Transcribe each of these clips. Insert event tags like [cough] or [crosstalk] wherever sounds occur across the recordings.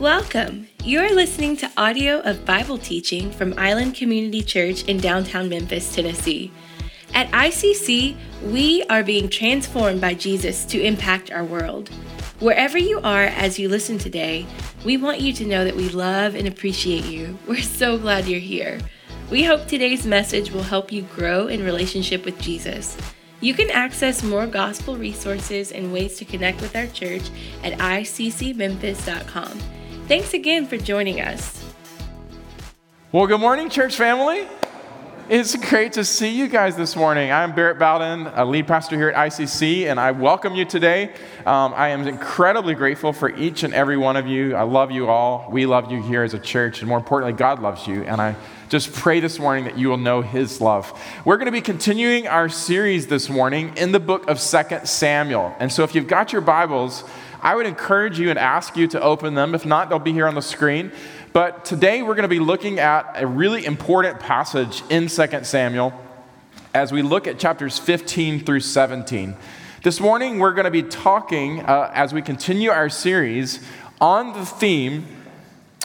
Welcome. You're listening to audio of Bible teaching from Island Community Church in downtown Memphis, Tennessee. At ICC, we are being transformed by Jesus to impact our world. Wherever you are as you listen today, we want you to know that we love and appreciate you. We're so glad you're here. We hope today's message will help you grow in relationship with Jesus. You can access more gospel resources and ways to connect with our church at iccmemphis.com. Thanks again for joining us. Well, good morning, church family. It's great to see you guys this morning. I'm Barrett Bowden, a lead pastor here at ICC, and I welcome you today. Um, I am incredibly grateful for each and every one of you. I love you all. We love you here as a church, and more importantly, God loves you. And I just pray this morning that you will know His love. We're going to be continuing our series this morning in the book of Second Samuel. And so, if you've got your Bibles, I would encourage you and ask you to open them. If not, they'll be here on the screen. But today we're going to be looking at a really important passage in 2 Samuel as we look at chapters 15 through 17. This morning we're going to be talking, uh, as we continue our series, on the theme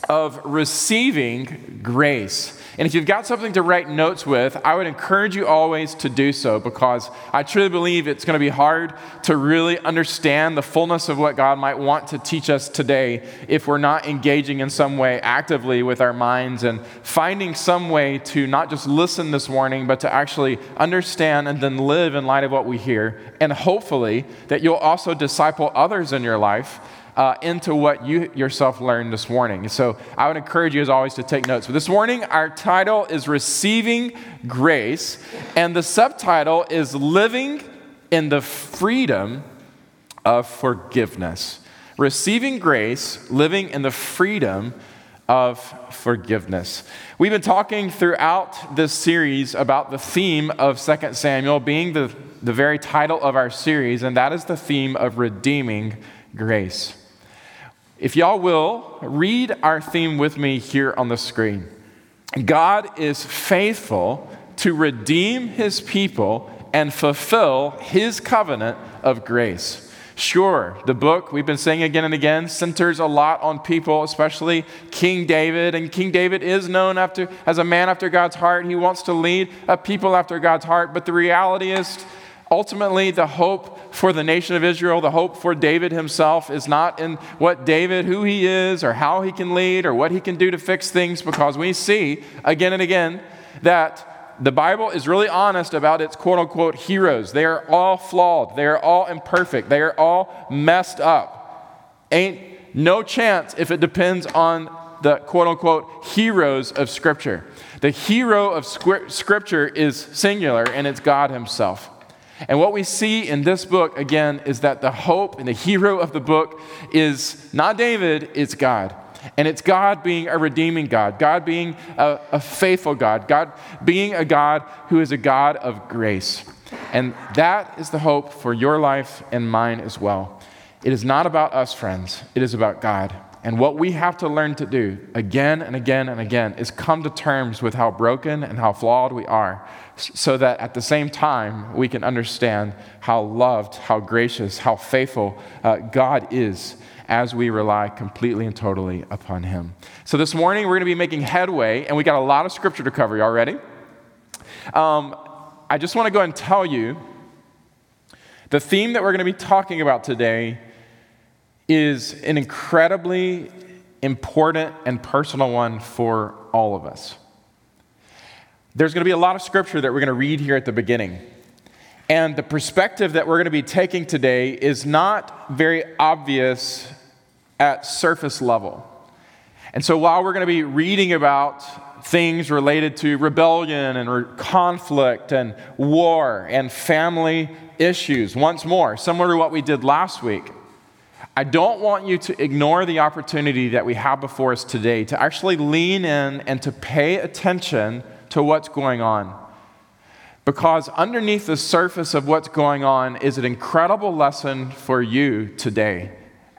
of receiving grace. And if you've got something to write notes with, I would encourage you always to do so because I truly believe it's going to be hard to really understand the fullness of what God might want to teach us today if we're not engaging in some way actively with our minds and finding some way to not just listen this morning, but to actually understand and then live in light of what we hear. And hopefully that you'll also disciple others in your life uh, into what you yourself learned this morning. So I would encourage you, as always, to take notes. But this morning, our title is Receiving Grace, and the subtitle is Living in the Freedom of Forgiveness. Receiving grace, living in the freedom of forgiveness. We've been talking throughout this series about the theme of 2 Samuel being the, the very title of our series, and that is the theme of redeeming grace. If y'all will, read our theme with me here on the screen. God is faithful to redeem his people and fulfill his covenant of grace. Sure, the book we've been saying again and again centers a lot on people, especially King David. And King David is known after, as a man after God's heart. He wants to lead a people after God's heart. But the reality is, ultimately, the hope for the nation of Israel, the hope for David himself is not in what David, who he is, or how he can lead, or what he can do to fix things, because we see again and again that the Bible is really honest about its quote unquote heroes. They are all flawed, they are all imperfect, they are all messed up. Ain't no chance if it depends on the quote unquote heroes of Scripture. The hero of Scripture is singular, and it's God Himself. And what we see in this book, again, is that the hope and the hero of the book is not David, it's God. And it's God being a redeeming God, God being a, a, faithful God, God being a God who is a God of grace. And that is the hope for your life and mine as well. It is not about us, friends, it is about God. And what we have to learn to do again and again and again is come to terms with how broken and how flawed we are so that at the same time we can understand how loved, how gracious, how faithful uh, God is as we rely completely and totally upon Him. So this morning we're going to be making headway, and we got a lot of scripture to cover. Y'all ready? Um, I just want to go and tell you the theme that we're going to be talking about today is an incredibly important and personal one for all of us. There's going to be a lot of scripture that we're going to read here at the beginning. And the perspective that we're going to be taking today is not very obvious at surface level. And so while we're going to be reading about things related to rebellion and conflict and war and family issues, once more, similar to what we did last week, I don't want you to ignore the opportunity that we have before us today to actually lean in and to pay attention to what's going on. Because underneath the surface of what's going on is an incredible lesson for you today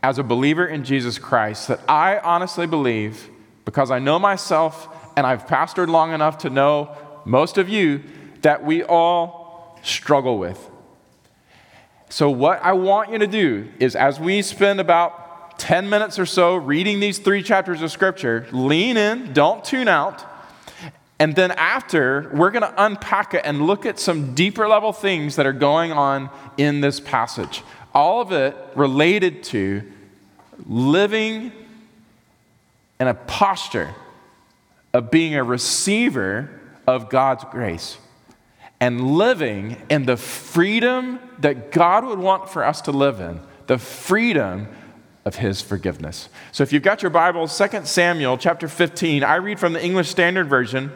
as a believer in Jesus Christ that I honestly believe, because I know myself and I've pastored long enough to know most of you, that we all struggle with. So, what I want you to do is as we spend about 10 minutes or so reading these three chapters of Scripture. Lean in, don't tune out. And then after, we're going to unpack it and look at some deeper level things that are going on in this passage. All of it related to living in a posture of being a receiver of God's grace and living in the freedom that God would want for us to live in, the freedom of his forgiveness. So if you've got your Bible, 2 Samuel chapter 15, I read from the English Standard Version,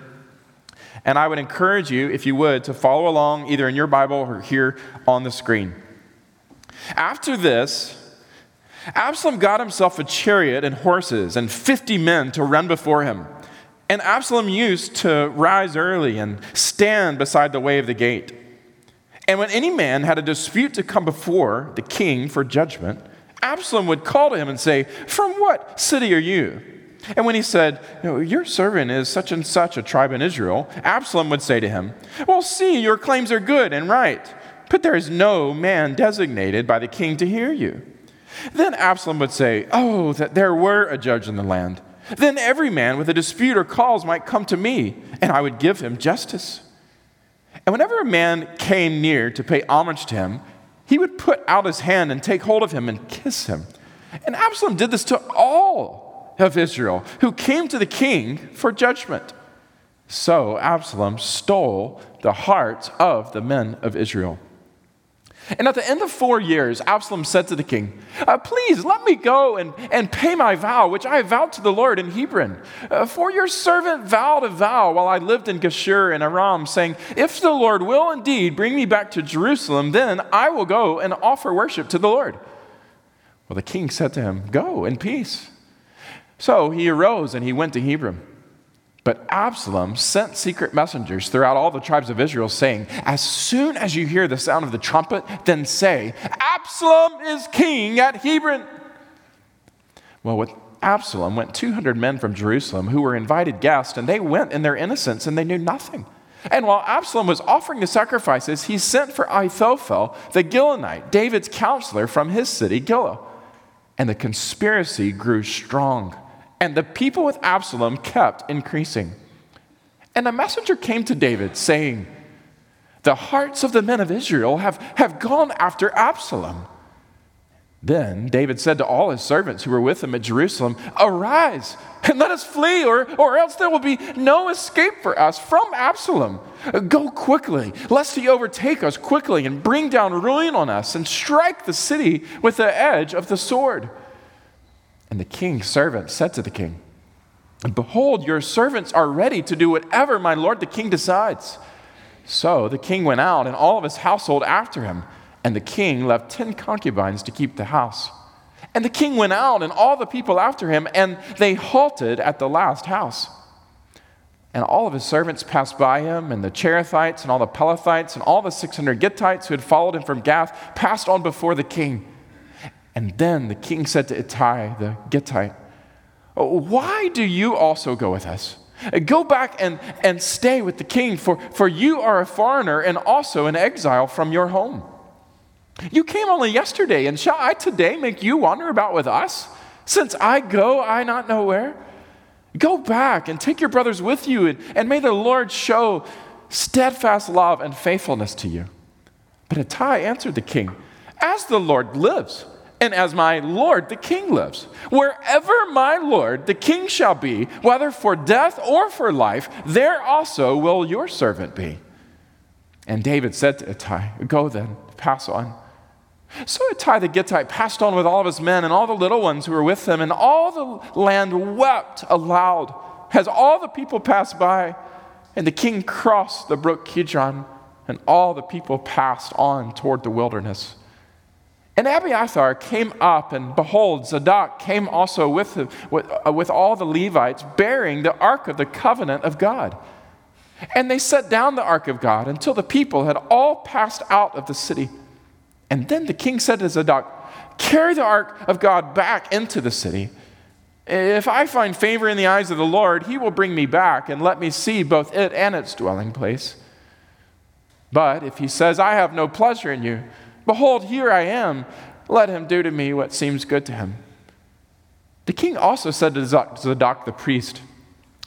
and I would encourage you, if you would, to follow along either in your Bible or here on the screen. After this, Absalom got himself a chariot and horses and 50 men to run before him. And Absalom used to rise early and stand beside the way of the gate. And when any man had a dispute to come before the king for judgment, Absalom would call to him and say, From what city are you? And when he said, Your servant is such and such a tribe in Israel, Absalom would say to him, Well, see, your claims are good and right, but there is no man designated by the king to hear you. Then Absalom would say, Oh, that there were a judge in the land then every man with a dispute or cause might come to me, and I would give him justice. And whenever a man came near to pay homage to him, he would put out his hand and take hold of him and kiss him. And Absalom did this to all of Israel who came to the king for judgment. So Absalom stole the hearts of the men of Israel. And at the end of four years, Absalom said to the king, uh, Please let me go and, and pay my vow, which I vowed to the Lord in Hebron. Uh, for your servant vowed a vow while I lived in Geshur and Aram, saying, If the Lord will indeed bring me back to Jerusalem, then I will go and offer worship to the Lord. Well, the king said to him, Go in peace. So he arose and he went to Hebron. But Absalom sent secret messengers throughout all the tribes of Israel, saying, As soon as you hear the sound of the trumpet, then say, Absalom is king at Hebron. Well, with Absalom went 200 men from Jerusalem who were invited guests, and they went in their innocence and they knew nothing. And while Absalom was offering the sacrifices, he sent for Ahithophel, the Gilonite, David's counselor from his city, Gilo. And the conspiracy grew strong and the people with Absalom kept increasing. And a messenger came to David saying, The hearts of the men of Israel have, have gone after Absalom. Then David said to all his servants who were with him at Jerusalem, Arise and let us flee, or, or else there will be no escape for us from Absalom. Go quickly, lest he overtake us quickly and bring down ruin on us and strike the city with the edge of the sword. And the king's servant said to the king, Behold, your servants are ready to do whatever my lord the king decides. So the king went out, and all of his household after him. And the king left ten concubines to keep the house. And the king went out, and all the people after him, and they halted at the last house. And all of his servants passed by him, and the Cherethites, and all the Pelethites, and all the 600 Gittites who had followed him from Gath passed on before the king. And then the king said to Ittai the Gittite, oh, Why do you also go with us? Go back and, and stay with the king, for, for you are a foreigner and also an exile from your home. You came only yesterday, and shall I today make you wander about with us? Since I go, I not know where. Go back and take your brothers with you, and, and may the Lord show steadfast love and faithfulness to you. But Ittai answered the king, As the Lord lives, and as my Lord the king lives. Wherever my Lord the king shall be, whether for death or for life, there also will your servant be. And David said to Ittai, Go then, pass on. So Ittai the Gittite passed on with all of his men and all the little ones who were with him, and all the land wept aloud as all the people passed by. And the king crossed the brook Kidron, and all the people passed on toward the wilderness. And Abiathar came up, and behold, Zadok came also with, with, uh, with all the Levites, bearing the ark of the covenant of God. And they set down the ark of God until the people had all passed out of the city. And then the king said to Zadok, Carry the ark of God back into the city. If I find favor in the eyes of the Lord, he will bring me back and let me see both it and its dwelling place. But if he says, I have no pleasure in you, Behold, here I am. Let him do to me what seems good to him. The king also said to Zadok the priest,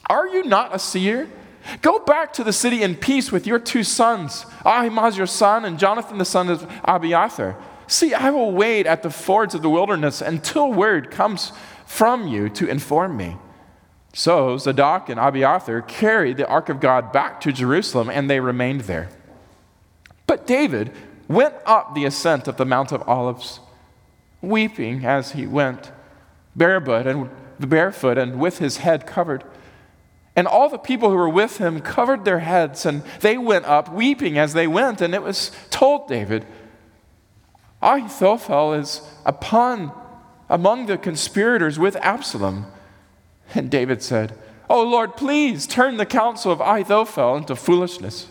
Are you not a seer? Go back to the city in peace with your two sons, Ahimaaz your son, and Jonathan the son of Abiathar. See, I will wait at the fords of the wilderness until word comes from you to inform me. So Zadok and Abiathar carried the ark of God back to Jerusalem, and they remained there. But David went up the ascent of the Mount of Olives, weeping as he went, barefoot and barefoot and with his head covered. And all the people who were with him covered their heads, and they went up weeping as they went. And it was told David, Ahithophel is upon among the conspirators with Absalom. And David said, Oh Lord, please turn the counsel of Ahithophel into foolishness.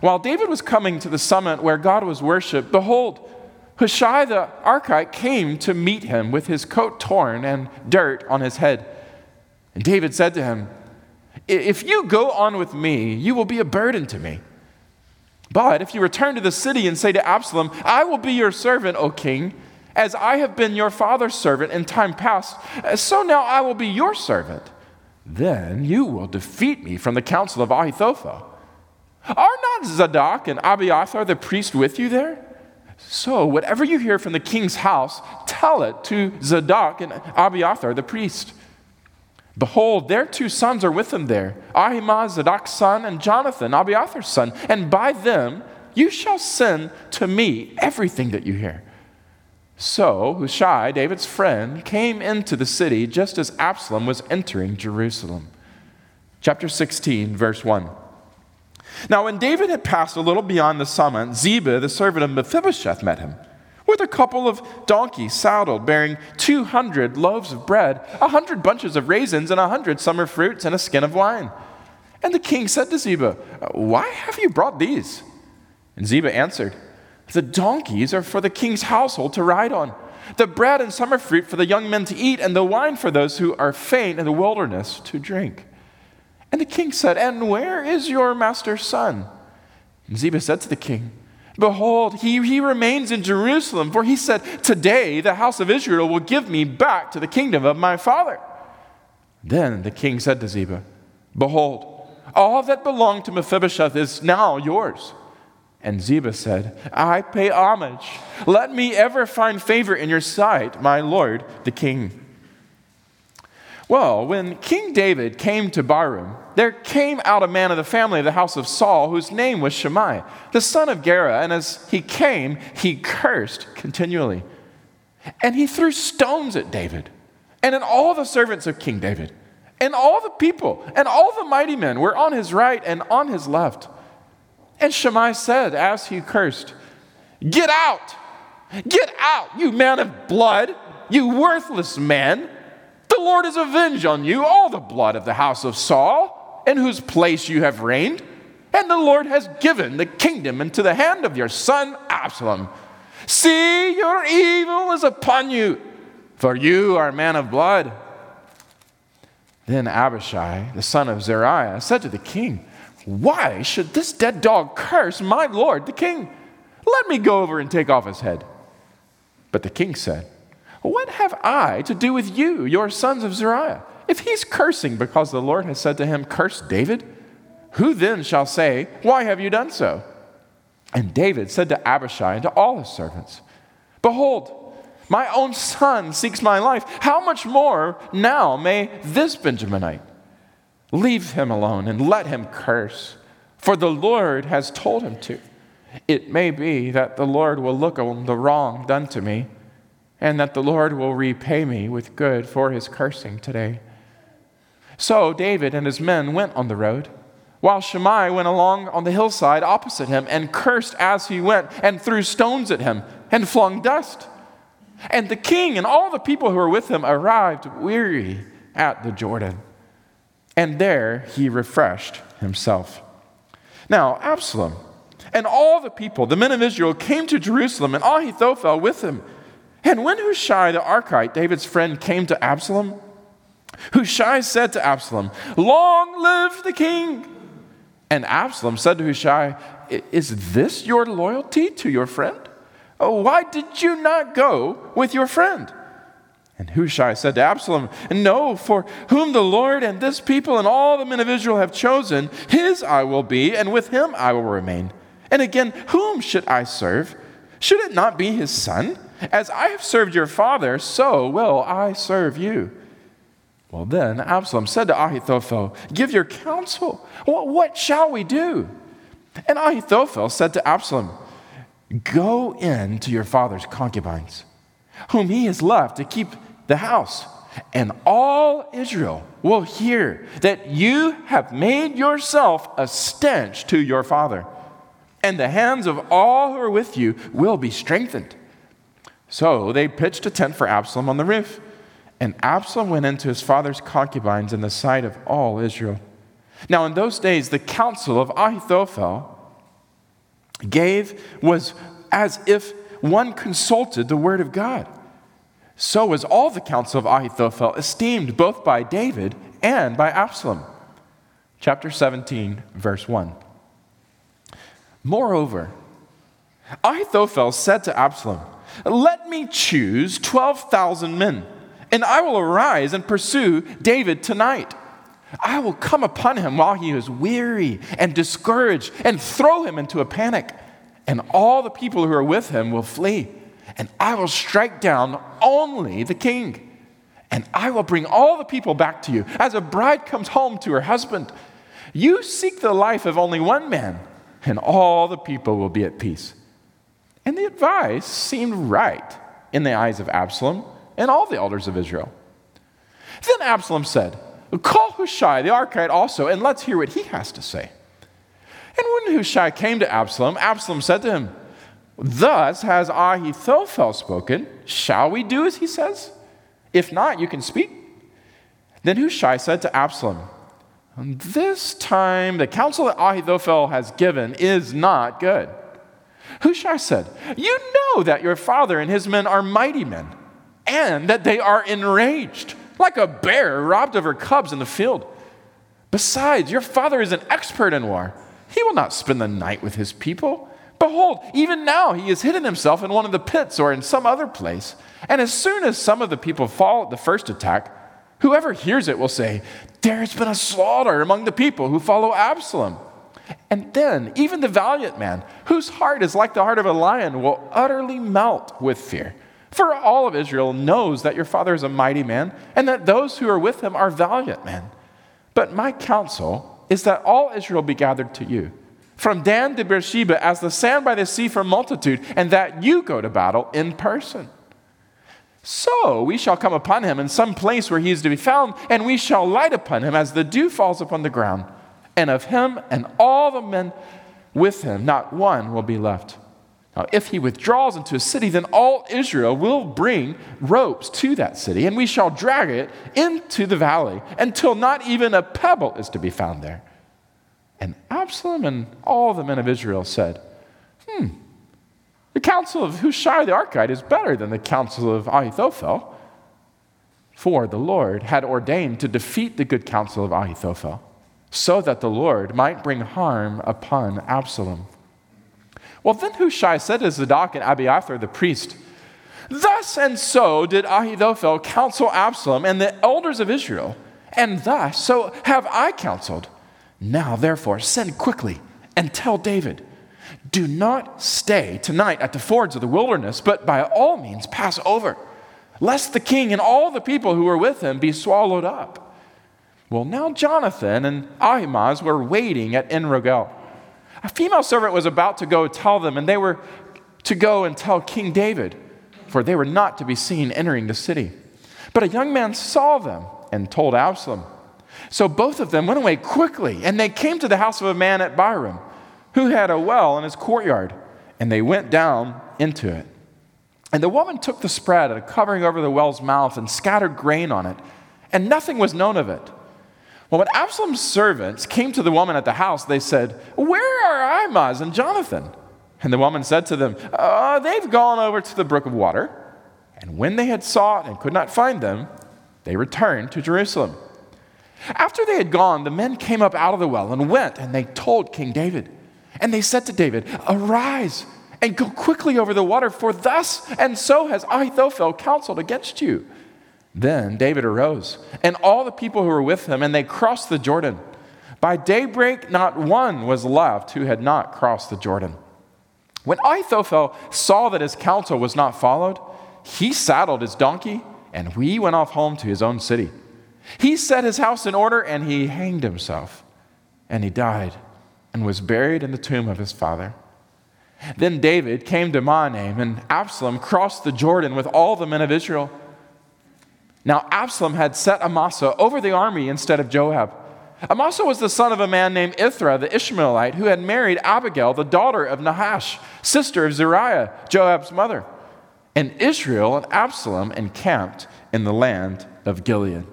While David was coming to the summit where God was worshiped, behold, Hushai the Archite came to meet him with his coat torn and dirt on his head. And David said to him, If you go on with me, you will be a burden to me. But if you return to the city and say to Absalom, I will be your servant, O king, as I have been your father's servant in time past, eh, so now I will be your servant, then you will defeat me from the counsel of Ahithophel. Are not Zadok and Abiathar the priest with you there? So, whatever you hear from the king's house, tell it to Zadok and Abiathar the priest. Behold, their two sons are with them there Ahimaaz, Zadok's son, and Jonathan, Abiathar's son. And by them you shall send to me everything that you hear. So Hushai, David's friend, came into the city just as Absalom was entering Jerusalem. Chapter 16, verse 1. Now, when David had passed a little beyond the summit, Ziba, the servant of Mephibosheth, met him with a couple of donkeys saddled, bearing 200 loaves of bread, a 100 bunches of raisins, and a 100 summer fruits, and a skin of wine. And the king said to Ziba, Why have you brought these? And Ziba answered, The donkeys are for the king's household to ride on, the bread and summer fruit for the young men to eat, and the wine for those who are faint in the wilderness to drink. And the king said, And where is your master's son? And Ziba said to the king, Behold, he, he remains in Jerusalem, for he said, Today the house of Israel will give me back to the kingdom of my father. Then the king said to Ziba, Behold, all that belonged to Mephibosheth is now yours. And Ziba said, I pay homage. Let me ever find favor in your sight, my lord the king. Well, when King David came to Bahurim, there came out a man of the family of the house of Saul whose name was Shimei, the son of Gera. And as he came, he cursed continually. And he threw stones at David and at all the servants of King David. And all the people and all the mighty men were on his right and on his left. And Shimei said, as he cursed, Get out! Get out, you man of blood, you worthless man! The Lord has avenged on you all the blood of the house of Saul, in whose place you have reigned. And the Lord has given the kingdom into the hand of your son Absalom. See, your evil is upon you, for you are a man of blood. Then Abishai, the son of Zeruiah, said to the king, Why should this dead dog curse my lord, the king? Let me go over and take off his head. But the king said, what have I to do with you, your sons of Zeruiah? If he's cursing because the Lord has said to him, Curse David, who then shall say, Why have you done so? And David said to Abishai and to all his servants, Behold, my own son seeks my life. How much more now may this Benjaminite? Leave him alone and let him curse, for the Lord has told him to. It may be that the Lord will look on the wrong done to me and that the Lord will repay me with good for his cursing today. So David and his men went on the road, while Shimei went along on the hillside opposite him and cursed as he went, and threw stones at him and flung dust. And the king and all the people who were with him arrived weary at the Jordan. And there he refreshed himself. Now, Absalom and all the people, the men of Israel, came to Jerusalem, and Ahithophel with him. And when Hushai the Archite, David's friend, came to Absalom, Hushai said to Absalom, Long live the king! And Absalom said to Hushai, Is this your loyalty to your friend? Oh, why did you not go with your friend? And Hushai said to Absalom, No, for whom the Lord and this people and all the men of Israel have chosen, his I will be, and with him I will remain. And again, whom should I serve? Should it not be his son? As I have served your father, so will I serve you. Well, then Absalom said to Ahithophel, Give your counsel. Well, what shall we do? And Ahithophel said to Absalom, Go in to your father's concubines, whom he has left to keep the house, and all Israel will hear that you have made yourself a stench to your father, and the hands of all who are with you will be strengthened. So they pitched a tent for Absalom on the roof, and Absalom went into his father's concubines in the sight of all Israel. Now, in those days, the counsel of Ahithophel gave was as if one consulted the word of God. So was all the counsel of Ahithophel esteemed both by David and by Absalom. Chapter 17, verse 1. Moreover, Ahithophel said to Absalom, Let me choose 12,000 men, and I will arise and pursue David tonight. I will come upon him while he is weary and discouraged and throw him into a panic, and all the people who are with him will flee and I will strike down only the king. And I will bring all the people back to you, as a bride comes home to her husband. You seek the life of only one man, and all the people will be at peace. And the advice seemed right in the eyes of Absalom and all the elders of Israel. Then Absalom said, Call Hushai the Archite also, and let's hear what he has to say. And when Hushai came to Absalom, Absalom said to him, Thus has Ahithophel spoken. Shall we do as he says? If not, you can speak. Then Hushai said to Absalom, This time the counsel that Ahithophel has given is not good. Hushai said, You know that your father and his men are mighty men, and that they are enraged, like a bear robbed of her cubs in the field. Besides, your father is an expert in war. He will not spend the night with his people. Behold, even now he has hidden himself in one of the pits or in some other place. And as soon as some of the people fall at the first attack, whoever hears it will say, There has been a slaughter among the people who follow Absalom. And then even the valiant man, whose heart is like the heart of a lion, will utterly melt with fear. For all of Israel knows that your father is a mighty man, and that those who are with him are valiant men. But my counsel is that all Israel be gathered to you from Dan to Beersheba as the sand by the sea for multitude, and that you go to battle in person. So we shall come upon him in some place where he is to be found, and we shall light upon him as the dew falls upon the ground. And of him and all the men with him, not one will be left. Now, if he withdraws into a city, then all Israel will bring ropes to that city, and we shall drag it into the valley until not even a pebble is to be found there. And Absalom and all the men of Israel said, Hmm, the counsel of Hushai the Archite is better than the counsel of Ahithophel. For the Lord had ordained to defeat the good counsel of Ahithophel, so that the Lord might bring harm upon Absalom. Well, then Hushai said to Zadok and Abiathar the priest, Thus and so did Ahithophel counsel Absalom and the elders of Israel, and thus so have I counseled. Now, therefore, send quickly and tell David, do not stay tonight at the fords of the wilderness, but by all means pass over, lest the king and all the people who are with him be swallowed up. Well, now Jonathan and Ahimaaz were waiting at Enrogel. A female servant was about to go tell them, and they were to go and tell King David, for they were not to be seen entering the city. But a young man saw them and told Absalom. So both of them went away quickly, and they came to the house of a man at Bahurim, who had a well in his courtyard, and they went down into it. And the woman took the spread, a covering over the well's mouth, and scattered grain on it, and nothing was known of it. Well, when Absalom's servants came to the woman at the house, they said, Where are Ahimaaz and Jonathan? And the woman said to them, uh, They've gone over to the brook of water. And when they had sought and could not find them, they returned to Jerusalem. After they had gone, the men came up out of the well and went, and they told King David. And they said to David, Arise and go quickly over the water, for thus and so has Ahithophel counseled against you. Then David arose, and all the people who were with him, and they crossed the Jordan. By daybreak, not one was left who had not crossed the Jordan. When Ahithophel saw that his counsel was not followed, he saddled his donkey, and he went off home to his own city. He set his house in order, and he hanged himself, and he died, and was buried in the tomb of his father. Then David came to Mahanaim, and Absalom crossed the Jordan with all the men of Israel. Now, Absalom had set Amasa over the army instead of Joab. Amasa was the son of a man named Ithra the Ishmaelite, who had married Abigail, the daughter of Nahash, sister of Zeruiah, Joab's mother. And Israel and Absalom encamped in the land of Gilead.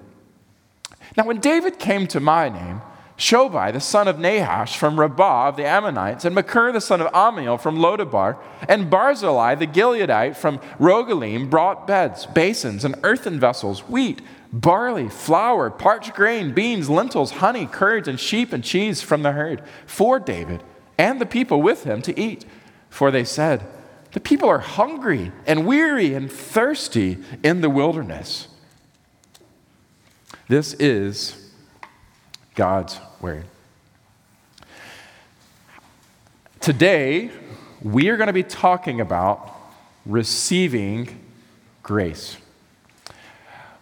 Now, when David came to Mahanaim, Shobai, the son of Nahash from Rabbah of the Ammonites, and Machir, the son of Ammiel from Lodabar, and Barzillai, the Gileadite from Rogelim, brought beds, basins, and earthen vessels, wheat, barley, flour, parched grain, beans, lentils, honey, curds, and sheep and cheese from the herd for David and the people with him to eat. For they said, The people are hungry and weary and thirsty in the wilderness. This is God's word. Today, we are going to be talking about receiving grace.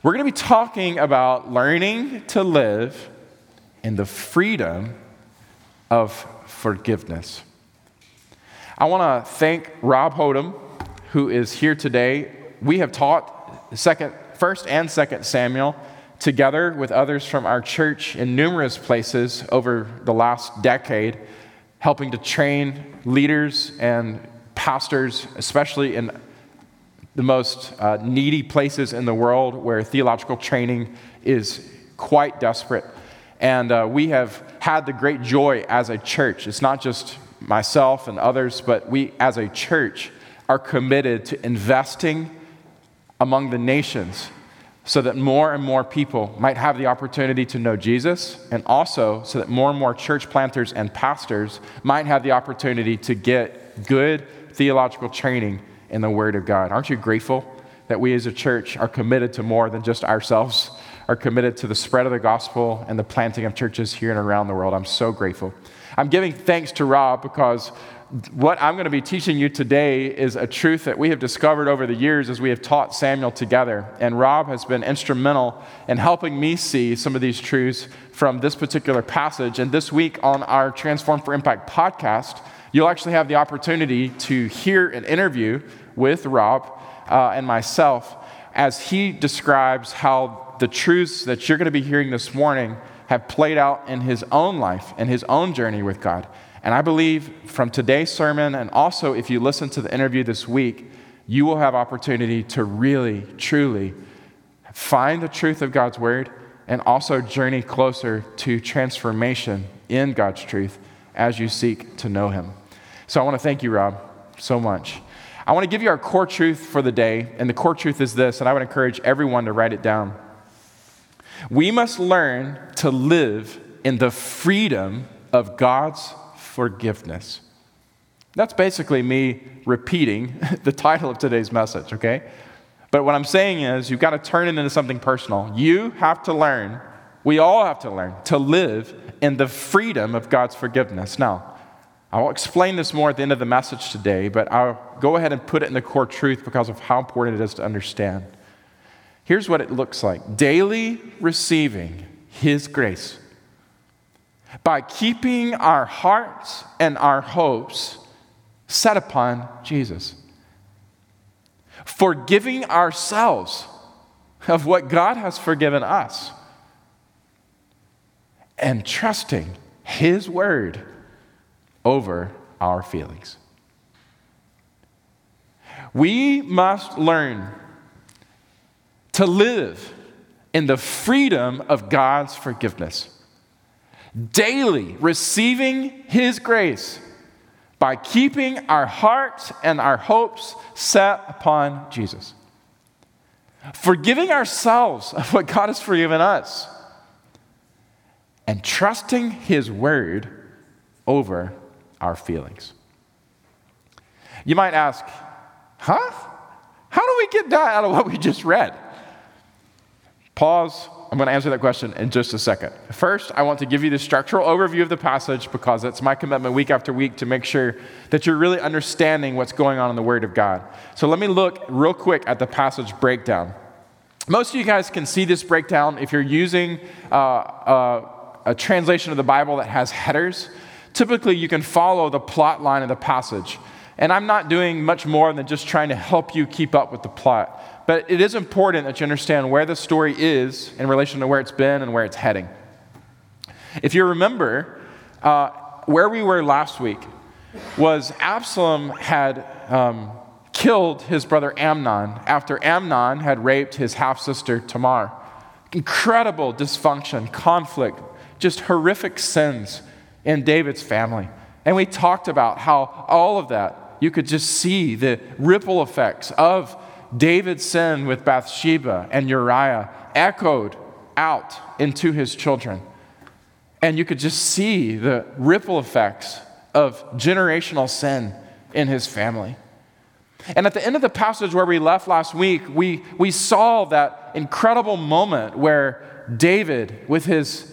We're going to be talking about learning to live in the freedom of forgiveness. I want to thank Rob Hodum, who is here today. We have taught second, first and second Samuel together with others from our church in numerous places over the last decade, helping to train leaders and pastors, especially in the most uh, needy places in the world where theological training is quite desperate. And uh, we have had the great joy as a church. It's not just myself and others, but we as a church are committed to investing among the nations so that more and more people might have the opportunity to know Jesus, and also so that more and more church planters and pastors might have the opportunity to get good theological training in the Word of God. Aren't you grateful that we as a church are committed to more than just ourselves, are committed to the spread of the gospel and the planting of churches here and around the world? I'm so grateful. I'm giving thanks to Rob because what I'm going to be teaching you today is a truth that we have discovered over the years as we have taught Samuel together. And Rob has been instrumental in helping me see some of these truths from this particular passage. And this week on our Transform for Impact podcast, you'll actually have the opportunity to hear an interview with Rob uh, and myself as he describes how the truths that you're going to be hearing this morning have played out in his own life and his own journey with God. And I believe from today's sermon, and also if you listen to the interview this week, you will have opportunity to really, truly find the truth of God's word and also journey closer to transformation in God's truth as you seek to know Him. So I want to thank you, Rob, so much. I want to give you our core truth for the day, and the core truth is this, and I would encourage everyone to write it down. We must learn to live in the freedom of God's forgiveness. That's basically me repeating [laughs] the title of today's message, okay? But what I'm saying is, you've got to turn it into something personal. You have to learn, we all have to learn, to live in the freedom of God's forgiveness. Now, I'll explain this more at the end of the message today, but I'll go ahead and put it in the core truth because of how important it is to understand. Here's what it looks like daily receiving His grace by keeping our hearts and our hopes set upon Jesus. Forgiving ourselves of what God has forgiven us. And trusting His word over our feelings. We must learn to live in the freedom of God's forgiveness daily receiving His grace by keeping our hearts and our hopes set upon Jesus. Forgiving ourselves of what God has forgiven us and trusting His word over our feelings. You might ask, huh? How do we get that out of what we just read? Pause. I'm going to answer that question in just a second. First, I want to give you the structural overview of the passage because it's my commitment week after week to make sure that you're really understanding what's going on in the Word of God. So let me look real quick at the passage breakdown. Most of you guys can see this breakdown if you're using uh, uh, a translation of the Bible that has headers. Typically, you can follow the plot line of the passage. And I'm not doing much more than just trying to help you keep up with the plot. But it is important that you understand where the story is in relation to where it's been and where it's heading. If you remember, uh, where we were last week was Absalom had um, killed his brother Amnon after Amnon had raped his half sister Tamar. Incredible dysfunction, conflict, just horrific sins in David's family. And we talked about how all of that, you could just see the ripple effects of David's sin with Bathsheba and Uriah echoed out into his children. And you could just see the ripple effects of generational sin in his family. And at the end of the passage where we left last week, we, we saw that incredible moment where David, with his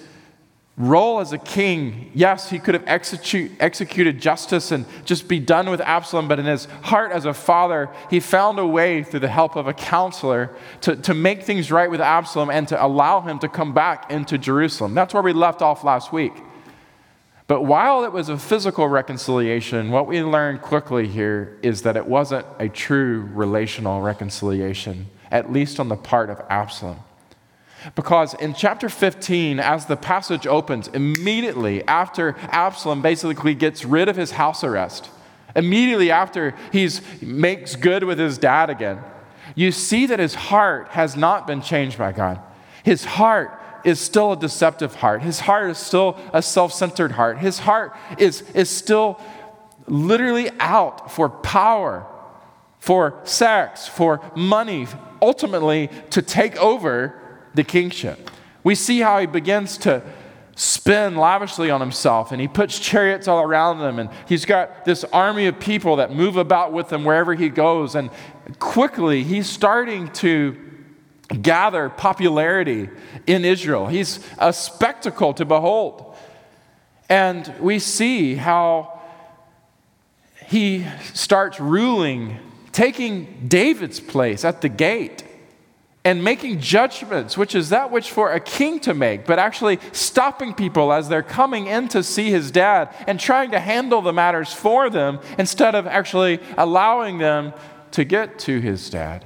role as a king, yes, he could have execute, executed justice and just be done with Absalom, but in his heart as a father, he found a way through the help of a counselor to, to make things right with Absalom and to allow him to come back into Jerusalem. That's where we left off last week. But while it was a physical reconciliation, what we learned quickly here is that it wasn't a true relational reconciliation, at least on the part of Absalom. Because in chapter 15, as the passage opens, immediately after Absalom basically gets rid of his house arrest, immediately after he makes good with his dad again, you see that his heart has not been changed by God. His heart is still a deceptive heart. His heart is still a self centered heart. His heart is, is still literally out for power, for sex, for money, ultimately to take over the kingship. We see how he begins to spend lavishly on himself and he puts chariots all around him and he's got this army of people that move about with him wherever he goes and quickly he's starting to gather popularity in Israel. He's a spectacle to behold. And we see how he starts ruling, taking David's place at the gate and making judgments, which is that which for a king to make, but actually stopping people as they're coming in to see his dad and trying to handle the matters for them instead of actually allowing them to get to his dad.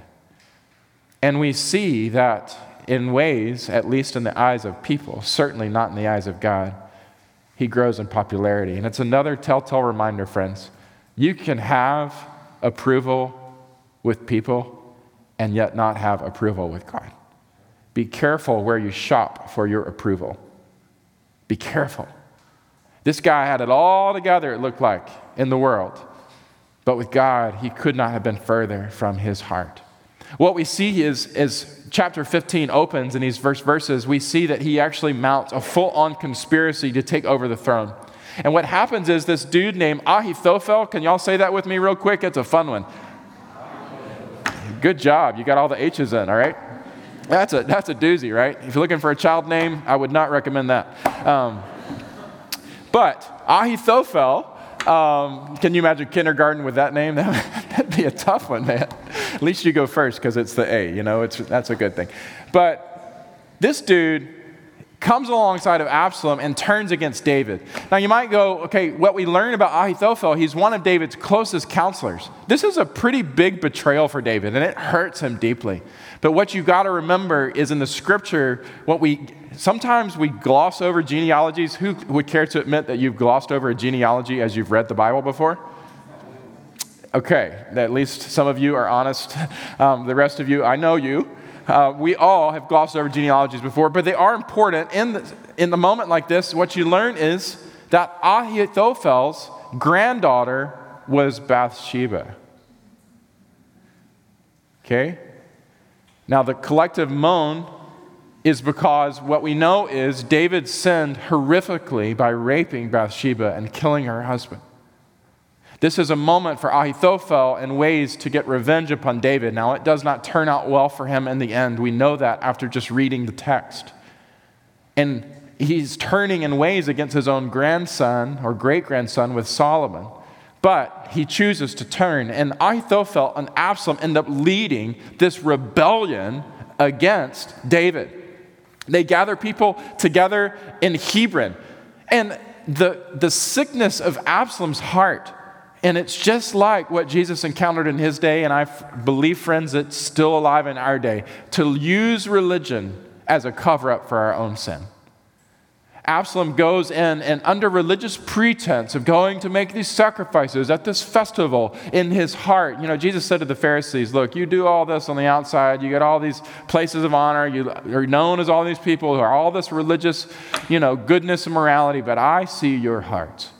And we see that in ways, at least in the eyes of people, certainly not in the eyes of God, he grows in popularity. And it's another telltale reminder, friends. You can have approval with people and yet not have approval with God. Be careful where you shop for your approval. Be careful. This guy had it all together, it looked like, in the world. But with God, he could not have been further from his heart. What we see is, as chapter 15 opens in these first verses, we see that he actually mounts a full on conspiracy to take over the throne. And what happens is this dude named Ahithophel, can y'all say that with me real quick? It's a fun one. Good job. You got all the H's in, all right? That's a, that's a doozy, right? If you're looking for a child name, I would not recommend that. Um, but Ahithophel, um, can you imagine kindergarten with that name? [laughs] That'd be a tough one, man. At least you go first because it's the A, you know, it's, that's a good thing. But this dude comes alongside of Absalom and turns against David. Now, you might go, okay, what we learn about Ahithophel, he's one of David's closest counselors. This is a pretty big betrayal for David, and it hurts him deeply. But what you got to remember is in the scripture, what we sometimes we gloss over genealogies. Who would care to admit that you've glossed over a genealogy as you've read the Bible before? Okay, at least some of you are honest. [laughs] Um, the rest of you, I know you. Uh, we all have glossed over genealogies before, but they are important. In the, in the moment like this, what you learn is that Ahithophel's granddaughter was Bathsheba. Okay? Now, the collective moan is because what we know is David sinned horrifically by raping Bathsheba and killing her husband. This is a moment for Ahithophel and ways to get revenge upon David. Now, it does not turn out well for him in the end. We know that after just reading the text. And he's turning in ways against his own grandson or great grandson with Solomon. But he chooses to turn. And Ahithophel and Absalom end up leading this rebellion against David. They gather people together in Hebron. And the, the sickness of Absalom's heart and it's just like what Jesus encountered in his day, and I believe, friends, it's still alive in our day to use religion as a cover up for our own sin. Absalom goes in and, under religious pretense of going to make these sacrifices at this festival in his heart, you know, Jesus said to the Pharisees, Look, you do all this on the outside, you get all these places of honor, you are known as all these people who are all this religious, you know, goodness and morality, but I see your hearts.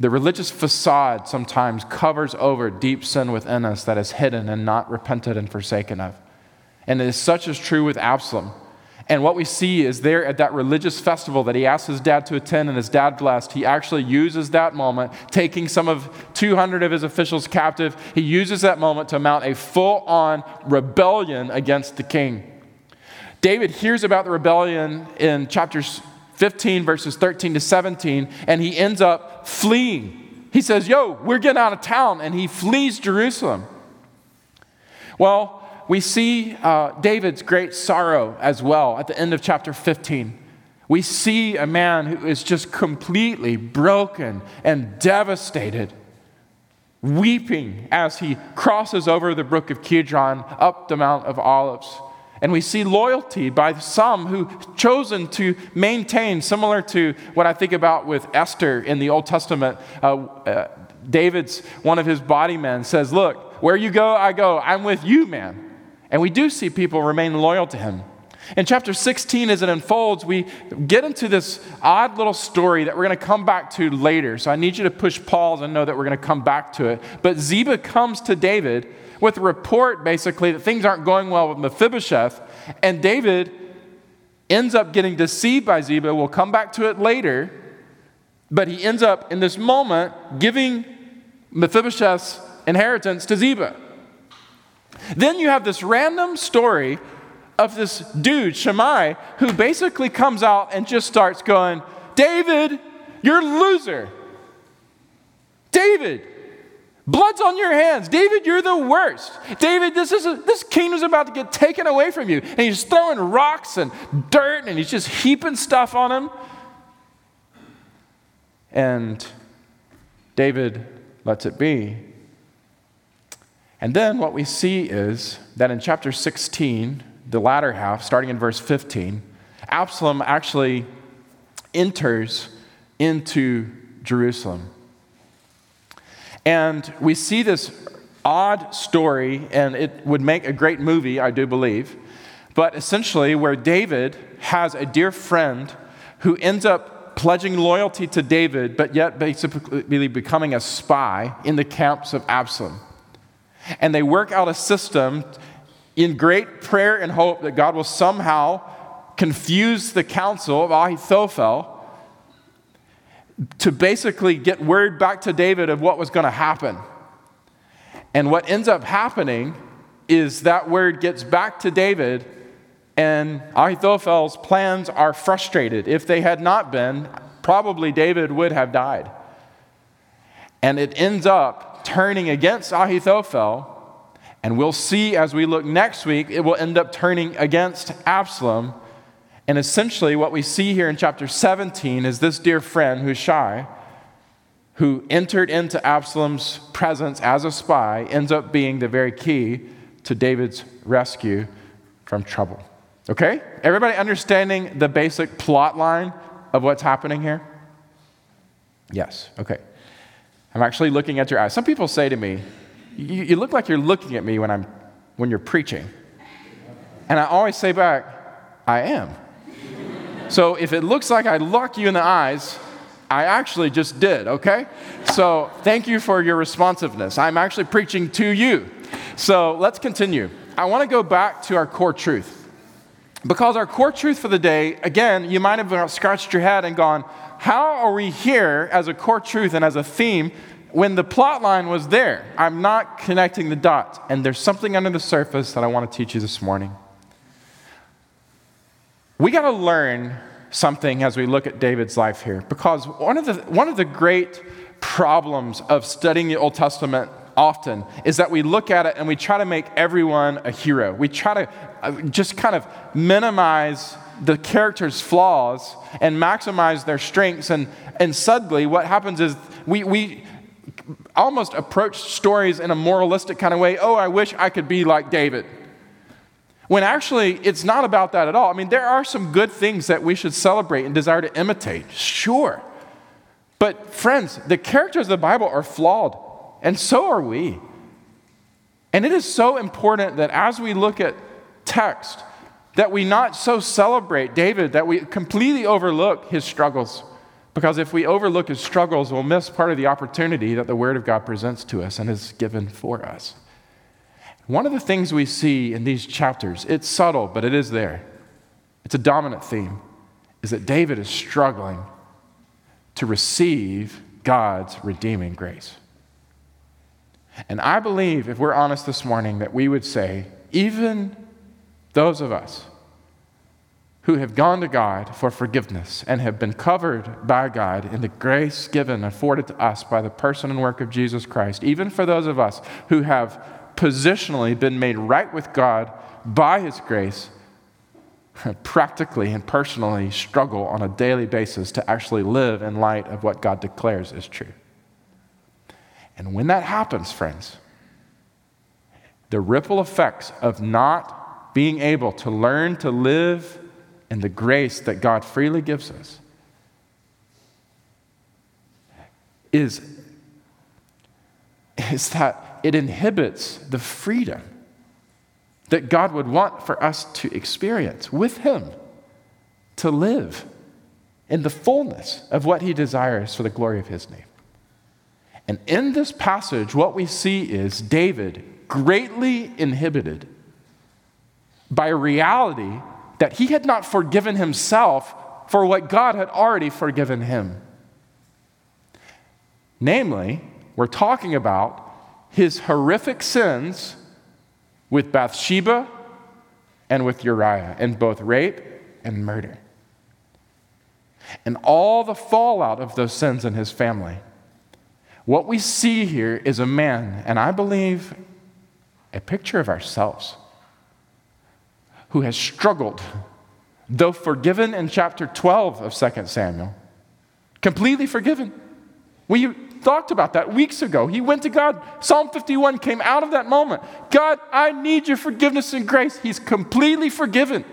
The religious facade sometimes covers over deep sin within us that is hidden and not repented and forsaken of. And it is such as true with Absalom. And what we see is there at that religious festival that he asked his dad to attend and his dad blessed, he actually uses that moment, taking some of 200 of his officials captive. He uses that moment to mount a full on rebellion against the king. David hears about the rebellion in chapters 15, verses 13 to 17, and he ends up fleeing. He says, Yo, we're getting out of town, and he flees Jerusalem. Well, we see uh, David's great sorrow as well at the end of chapter 15. We see a man who is just completely broken and devastated, weeping as he crosses over the brook of Kidron up the Mount of Olives. And we see loyalty by some who chosen to maintain, similar to what I think about with Esther in the Old Testament. Uh, uh, David's one of his body men says, Look, where you go, I go. I'm with you, man. And we do see people remain loyal to him. In chapter 16, as it unfolds, we get into this odd little story that we're going to come back to later. So I need you to push pause and know that we're going to come back to it. But Ziba comes to David with a report basically that things aren't going well with Mephibosheth, and David ends up getting deceived by Ziba. We'll come back to it later, but he ends up in this moment giving Mephibosheth's inheritance to Ziba. Then you have this random story of this dude, Shimei, who basically comes out and just starts going, David, you're a loser. David, Blood's on your hands. David, you're the worst. David, this, is a, this kingdom's about to get taken away from you. And he's throwing rocks and dirt and he's just heaping stuff on him. And David lets it be. And then what we see is that in chapter 16, the latter half, starting in verse 15, Absalom actually enters into Jerusalem. And we see this odd story, and it would make a great movie, I do believe. But essentially, where David has a dear friend who ends up pledging loyalty to David, but yet basically becoming a spy in the camps of Absalom. And they work out a system in great prayer and hope that God will somehow confuse the counsel of Ahithophel to basically get word back to David of what was going to happen. And what ends up happening is that word gets back to David, and Ahithophel's plans are frustrated. If they had not been, probably David would have died. And it ends up turning against Ahithophel, and we'll see as we look next week, it will end up turning against Absalom and essentially, what we see here in chapter 17 is this dear friend, Hushai, who entered into Absalom's presence as a spy, ends up being the very key to David's rescue from trouble. Okay? Everybody understanding the basic plot line of what's happening here? Yes. Okay. I'm actually looking at your eyes. Some people say to me, you, you look like you're looking at me when, I'm, when you're preaching. And I always say back, I am. So if it looks like I lock you in the eyes, I actually just did, okay? So thank you for your responsiveness. I'm actually preaching to you. So let's continue. I want to go back to our core truth. Because our core truth for the day, again, you might have scratched your head and gone, how are we here as a core truth and as a theme when the plot line was there, I'm not connecting the dots. And there's something under the surface that I want to teach you this morning. We got to learn something as we look at David's life here, because one of the, one of the great problems of studying the Old Testament often is that we look at it and we try to make everyone a hero. We try to uh, just kind of minimize the character's flaws and maximize their strengths. And, and suddenly, what happens is we, we almost approach stories in a moralistic kind of way. Oh, I wish I could be like David. When actually, it's not about that at all. I mean, there are some good things that we should celebrate and desire to imitate, sure. But, friends, the characters of the Bible are flawed, and so are we. And it is so important that as we look at text, that we not so celebrate David that we completely overlook his struggles. Because if we overlook his struggles, we'll miss part of the opportunity that the Word of God presents to us and is given for us. One of the things we see in these chapters, it's subtle, but it is there. It's a dominant theme, is that David is struggling to receive God's redeeming grace. And I believe, if we're honest this morning, that we would say, even those of us who have gone to God for forgiveness and have been covered by God in the grace given afforded to us by the person and work of Jesus Christ, even for those of us who have positionally been made right with God by His grace, [laughs] practically and personally struggle on a daily basis to actually live in light of what God declares is true. And when that happens, friends, the ripple effects of not being able to learn to live in the grace that God freely gives us is, is that it inhibits the freedom that God would want for us to experience with Him, to live in the fullness of what He desires for the glory of His name. And in this passage, what we see is David greatly inhibited by a reality that he had not forgiven himself for what God had already forgiven him. Namely, we're talking about his horrific sins with Bathsheba and with Uriah in both rape and murder. And all the fallout of those sins in his family. What we see here is a man, and I believe a picture of ourselves who has struggled, though forgiven in chapter 12 of 2 Samuel, completely forgiven. We talked about that weeks ago. He went to God. Psalm 51 came out of that moment. God, I need your forgiveness and grace. He's completely forgiven.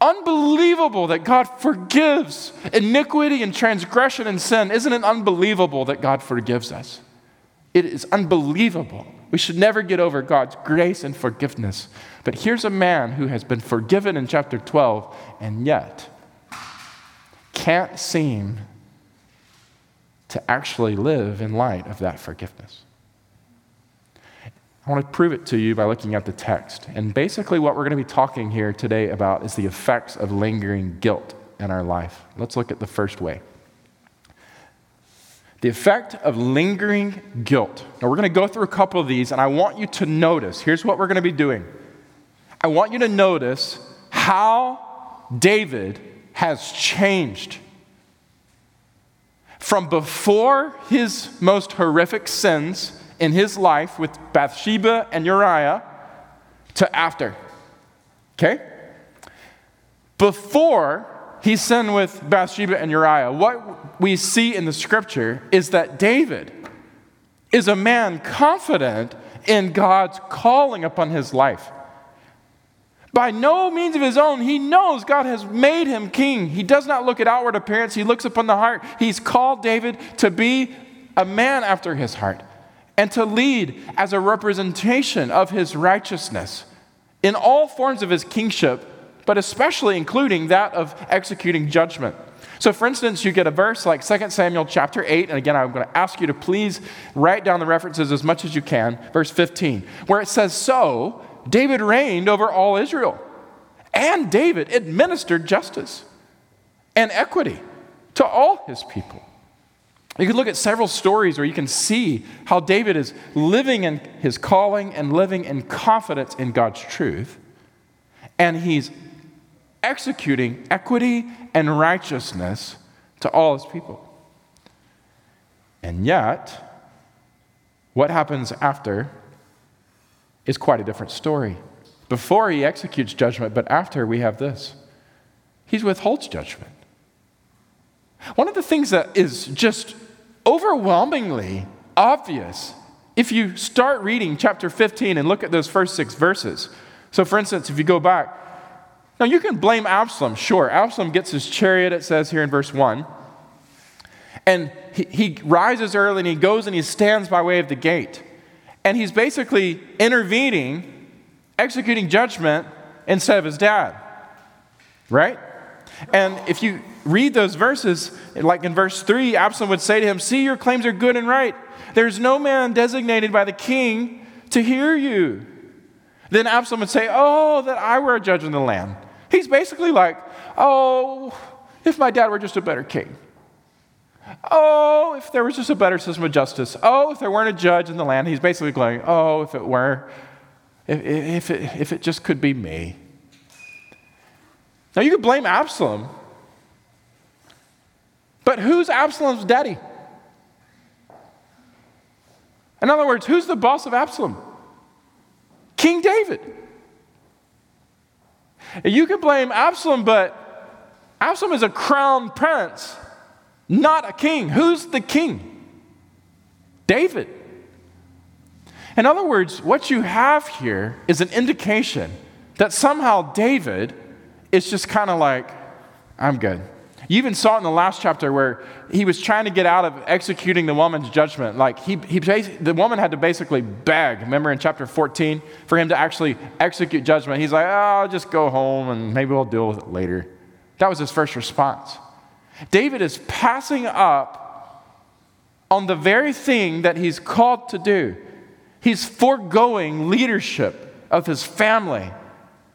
Unbelievable that God forgives iniquity and transgression and sin. Isn't it unbelievable that God forgives us? It is unbelievable. We should never get over God's grace and forgiveness. But here's a man who has been forgiven in chapter 12 and yet can't seem to actually live in light of that forgiveness. I want to prove it to you by looking at the text. And basically, what we're going to be talking here today about is the effects of lingering guilt in our life. Let's look at the first way. The effect of lingering guilt. Now, we're going to go through a couple of these, and I want you to notice here's what we're going to be doing. I want you to notice how David has changed from before his most horrific sins in his life with Bathsheba and Uriah to after. Okay? Before he sinned with Bathsheba and Uriah, what we see in the scripture is that David is a man confident in God's calling upon his life. By no means of his own, he knows God has made him king. He does not look at outward appearance, he looks upon the heart. He's called David to be a man after his heart and to lead as a representation of his righteousness in all forms of his kingship but especially including that of executing judgment. So, for instance, you get a verse like 2 Samuel chapter 8, and again, I'm going to ask you to please write down the references as much as you can, verse 15, where it says, So David reigned over all Israel, and David administered justice and equity to all his people. You can look at several stories where you can see how David is living in his calling and living in confidence in God's truth. And he's executing equity and righteousness to all his people. And yet, what happens after is quite a different story. Before he executes judgment, but after we have this he withholds judgment. One of the things that is just overwhelmingly obvious if you start reading chapter 15 and look at those first six verses. So, for instance, if you go back, now you can blame Absalom, sure. Absalom gets his chariot, it says here in verse 1. And he, he rises early and he goes and he stands by way of the gate. And he's basically intervening, executing judgment instead of his dad. Right? And if you read those verses, like in verse 3, Absalom would say to him, See, your claims are good and right. There's no man designated by the king to hear you. Then Absalom would say, Oh, that I were a judge in the land. He's basically like, Oh, if my dad were just a better king. Oh, if there was just a better system of justice. Oh, if there weren't a judge in the land. He's basically going, Oh, if it were, if, if, it, if it just could be me. Now, you could blame Absalom, but who's Absalom's daddy? In other words, who's the boss of Absalom? King David. You can blame Absalom, but Absalom is a crown prince, not a king. Who's the king? David. In other words, what you have here is an indication that somehow David is just kind of like, I'm good. You even saw it in the last chapter where he was trying to get out of executing the woman's judgment. Like he, he the woman had to basically beg, remember in chapter 14, for him to actually execute judgment. He's like, oh, I'll just go home and maybe we'll deal with it later. That was his first response. David is passing up on the very thing that he's called to do. He's foregoing leadership of his family,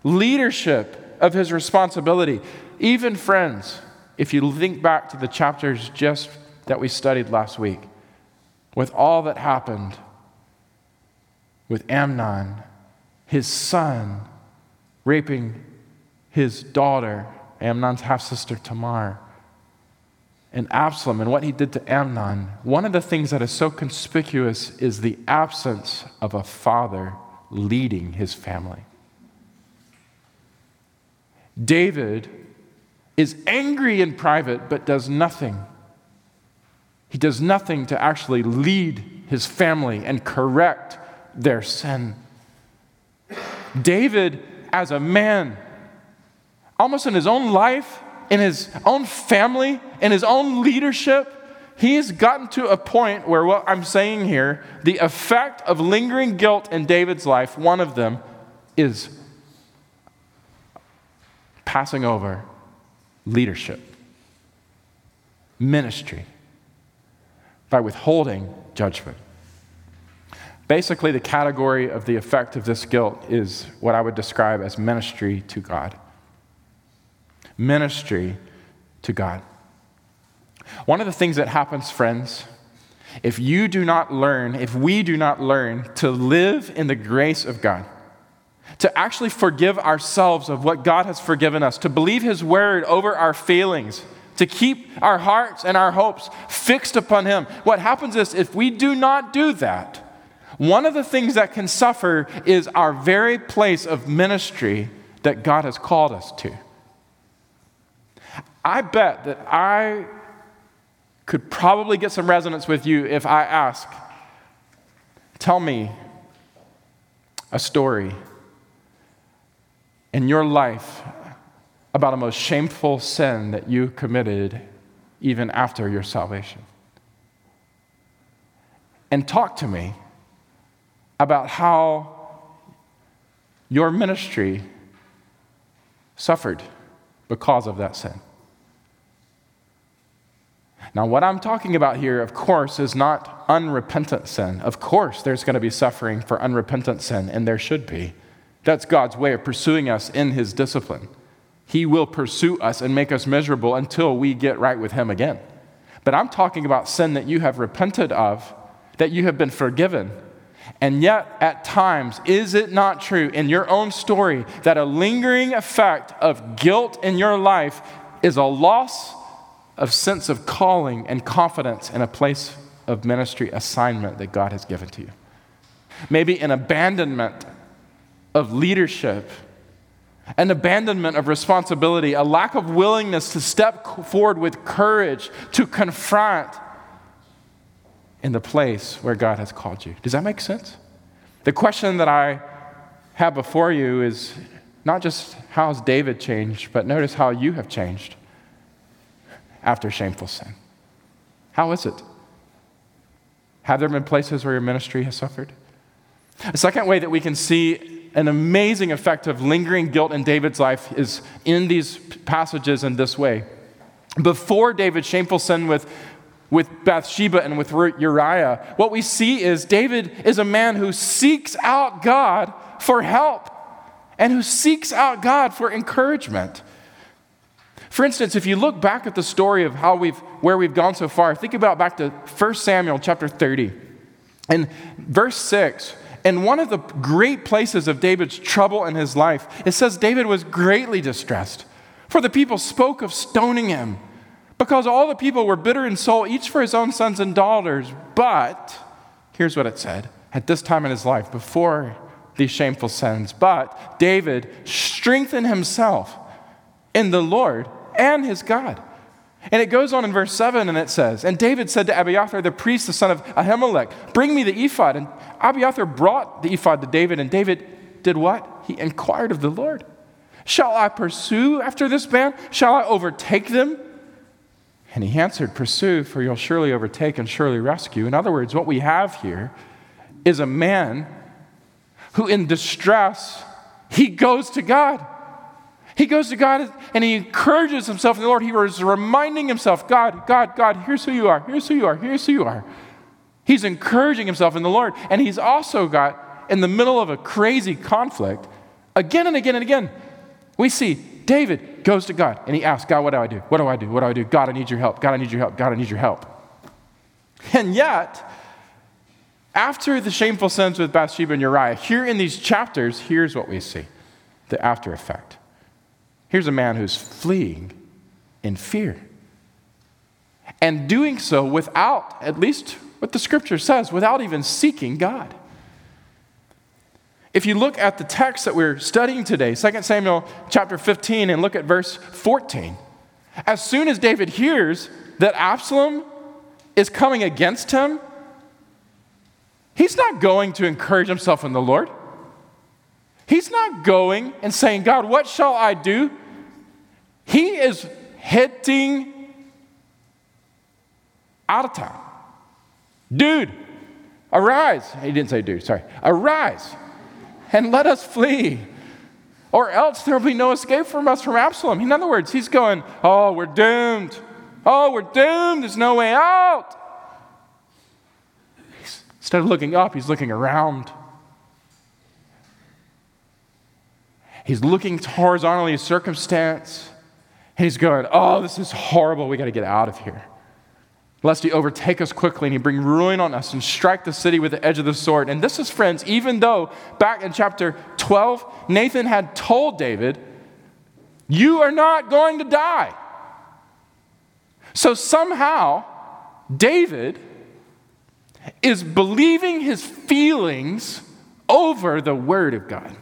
leadership of his responsibility. Even friends, if you think back to the chapters just that we studied last week, with all that happened with Amnon, his son raping his daughter, Amnon's half sister Tamar, and Absalom and what he did to Amnon, one of the things that is so conspicuous is the absence of a father leading his family. David is angry in private but does nothing. He does nothing to actually lead his family and correct their sin. David, as a man, almost in his own life, in his own family, in his own leadership, he has gotten to a point where what I'm saying here, the effect of lingering guilt in David's life, one of them is passing over leadership, ministry, by withholding judgment. Basically, the category of the effect of this guilt is what I would describe as ministry to God. Ministry to God. One of the things that happens, friends, if you do not learn, if we do not learn to live in the grace of God, to actually forgive ourselves of what God has forgiven us, to believe His word over our failings, to keep our hearts and our hopes fixed upon Him. What happens is if we do not do that, one of the things that can suffer is our very place of ministry that God has called us to. I bet that I could probably get some resonance with you if I ask, tell me a story in your life about a most shameful sin that you committed even after your salvation. And talk to me about how your ministry suffered because of that sin. Now, what I'm talking about here, of course, is not unrepentant sin. Of course, there's going to be suffering for unrepentant sin, and there should be. That's God's way of pursuing us in His discipline. He will pursue us and make us miserable until we get right with Him again. But I'm talking about sin that you have repented of, that you have been forgiven. And yet, at times, is it not true in your own story that a lingering effect of guilt in your life is a loss of sense of calling and confidence in a place of ministry assignment that God has given to you? Maybe an abandonment of leadership an abandonment of responsibility, a lack of willingness to step forward with courage to confront in the place where God has called you. Does that make sense? The question that I have before you is not just how has David changed, but notice how you have changed after shameful sin. How is it? Have there been places where your ministry has suffered? A second way that we can see an amazing effect of lingering guilt in David's life is in these passages in this way. Before David's shameful sin with, with Bathsheba and with Uriah, what we see is David is a man who seeks out God for help and who seeks out God for encouragement. For instance, if you look back at the story of how we've, where we've gone so far, think about back to 1 Samuel chapter 30. In verse 6, and one of the great places of David's trouble in his life, it says David was greatly distressed, for the people spoke of stoning him, because all the people were bitter in soul, each for his own sons and daughters. But, here's what it said at this time in his life, before these shameful sins, but David strengthened himself in the Lord and his God. And it goes on in verse 7 and it says, And David said to Abiathar the priest, the son of Ahimelech, Bring me the ephod. And Abiathar brought the ephod to David, and David did what? He inquired of the Lord. Shall I pursue after this band? Shall I overtake them? And he answered, Pursue, for you'll surely overtake and surely rescue. In other words, what we have here is a man who, in distress, he goes to God. He goes to God and he encourages himself in the Lord. He was reminding himself, God, God, God, here's who you are, here's who you are, here's who you are. He's encouraging himself in the Lord. And he's also got, in the middle of a crazy conflict, again and again and again, we see David goes to God and he asks, God, what do I do? What do I do? What do I do? God, I need your help. God, I need your help. God, I need your help. And yet, after the shameful sins with Bathsheba and Uriah, here in these chapters, here's what we see the after effect. Here's a man who's fleeing in fear and doing so without, at least what the scripture says, without even seeking God. If you look at the text that we're studying today, 2 Samuel chapter 15, and look at verse 14, as soon as David hears that Absalom is coming against him, he's not going to encourage himself in the Lord. He's not going and saying, God, what shall I do? He is heading out of town. Dude, arise. He didn't say dude, sorry. Arise and let us flee. Or else there will be no escape from us from Absalom. In other words, he's going, Oh, we're doomed. Oh, we're doomed. There's no way out. Instead of looking up, he's looking around. He's looking horizontally at circumstance. He's going, Oh, this is horrible. We got to get out of here. Lest he overtake us quickly and he bring ruin on us and strike the city with the edge of the sword. And this is, friends, even though back in chapter 12, Nathan had told David, You are not going to die. So somehow, David is believing his feelings over the word of God.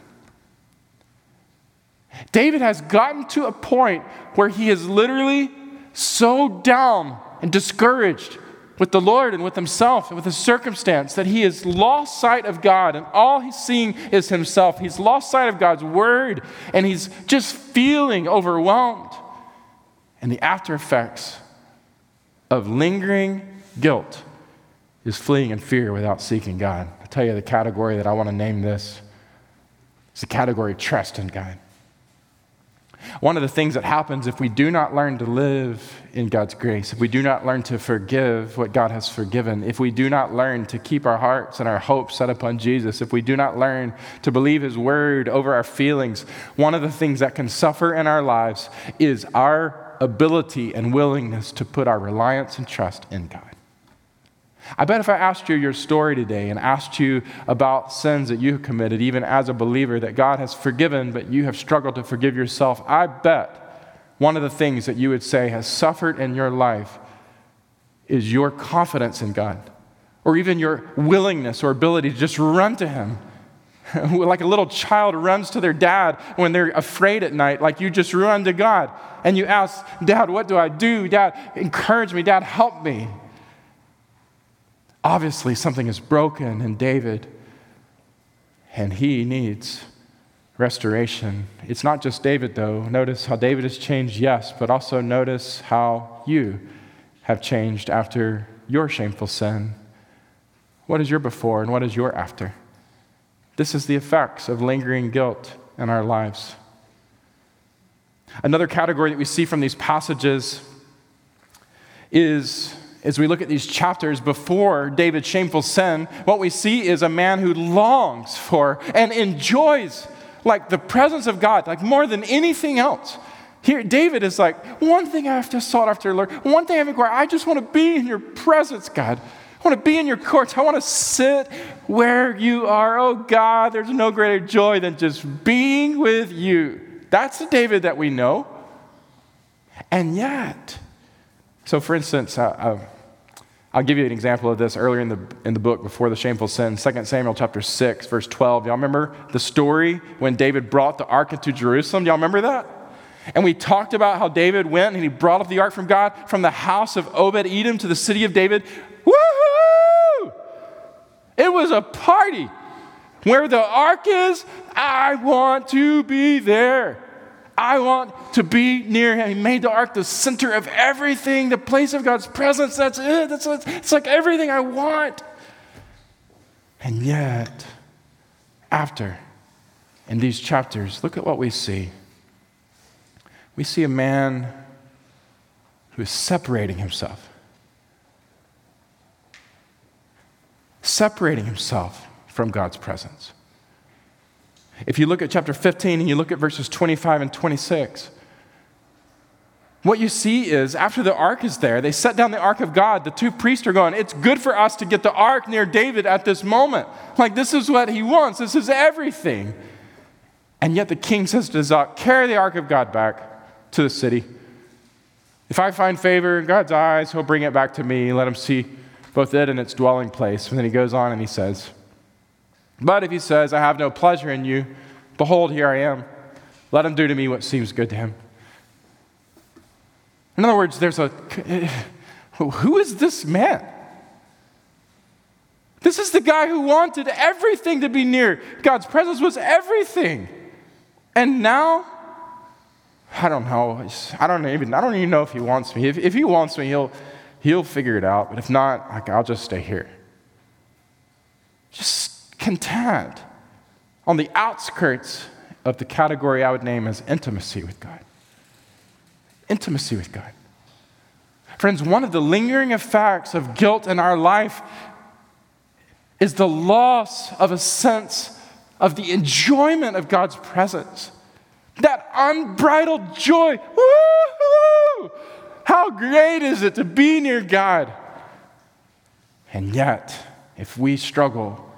David has gotten to a point where he is literally so down and discouraged with the Lord and with himself and with his circumstance that he has lost sight of God and all he's seeing is himself. He's lost sight of God's word and he's just feeling overwhelmed. And the after effects of lingering guilt is fleeing in fear without seeking God. I'll tell you the category that I want to name this. It's the category of trust in God. One of the things that happens if we do not learn to live in God's grace, if we do not learn to forgive what God has forgiven, if we do not learn to keep our hearts and our hopes set upon Jesus, if we do not learn to believe His word over our feelings, one of the things that can suffer in our lives is our ability and willingness to put our reliance and trust in God. I bet if I asked you your story today and asked you about sins that you committed, even as a believer, that God has forgiven, but you have struggled to forgive yourself, I bet one of the things that you would say has suffered in your life is your confidence in God, or even your willingness or ability to just run to Him. [laughs] like a little child runs to their dad when they're afraid at night, like you just run to God and you ask, Dad, what do I do? Dad, encourage me. Dad, help me. Obviously, something is broken in David, and he needs restoration. It's not just David, though. Notice how David has changed, yes, but also notice how you have changed after your shameful sin. What is your before and what is your after? This is the effects of lingering guilt in our lives. Another category that we see from these passages is as we look at these chapters before David's shameful sin, what we see is a man who longs for and enjoys like the presence of God, like more than anything else. Here, David is like, one thing I have to sought after, Lord, one thing I have inquired, I just want to be in your presence, God. I want to be in your courts. I want to sit where you are. Oh, God, there's no greater joy than just being with you. That's the David that we know. And yet, so, for instance, uh, uh, I'll give you an example of this earlier in the, in the book before the shameful sin, 2 Samuel chapter 6, verse 12. Y'all remember the story when David brought the ark into Jerusalem? Y'all remember that? And we talked about how David went and he brought up the ark from God from the house of Obed Edom to the city of David. Woohoo! It was a party. Where the ark is, I want to be there. I want to be near him. He made the ark the center of everything, the place of God's presence. That's it. That's, it's like everything I want. And yet, after, in these chapters, look at what we see. We see a man who is separating himself. Separating himself from God's presence. If you look at chapter 15 and you look at verses 25 and 26, what you see is after the ark is there, they set down the ark of God. The two priests are going, It's good for us to get the ark near David at this moment. Like, this is what he wants, this is everything. And yet the king says to Zadok, Carry the ark of God back to the city. If I find favor in God's eyes, he'll bring it back to me. Let him see both it and its dwelling place. And then he goes on and he says, but if he says, I have no pleasure in you, behold, here I am. Let him do to me what seems good to him. In other words, there's a. Who is this man? This is the guy who wanted everything to be near. God's presence was everything. And now, I don't know. I don't even, I don't even know if he wants me. If, if he wants me, he'll, he'll figure it out. But if not, like, I'll just stay here. Just content on the outskirts of the category I would name as intimacy with God. Intimacy with God. Friends, one of the lingering effects of guilt in our life is the loss of a sense of the enjoyment of God's presence. That unbridled joy. Woo-hoo! How great is it to be near God? And yet, if we struggle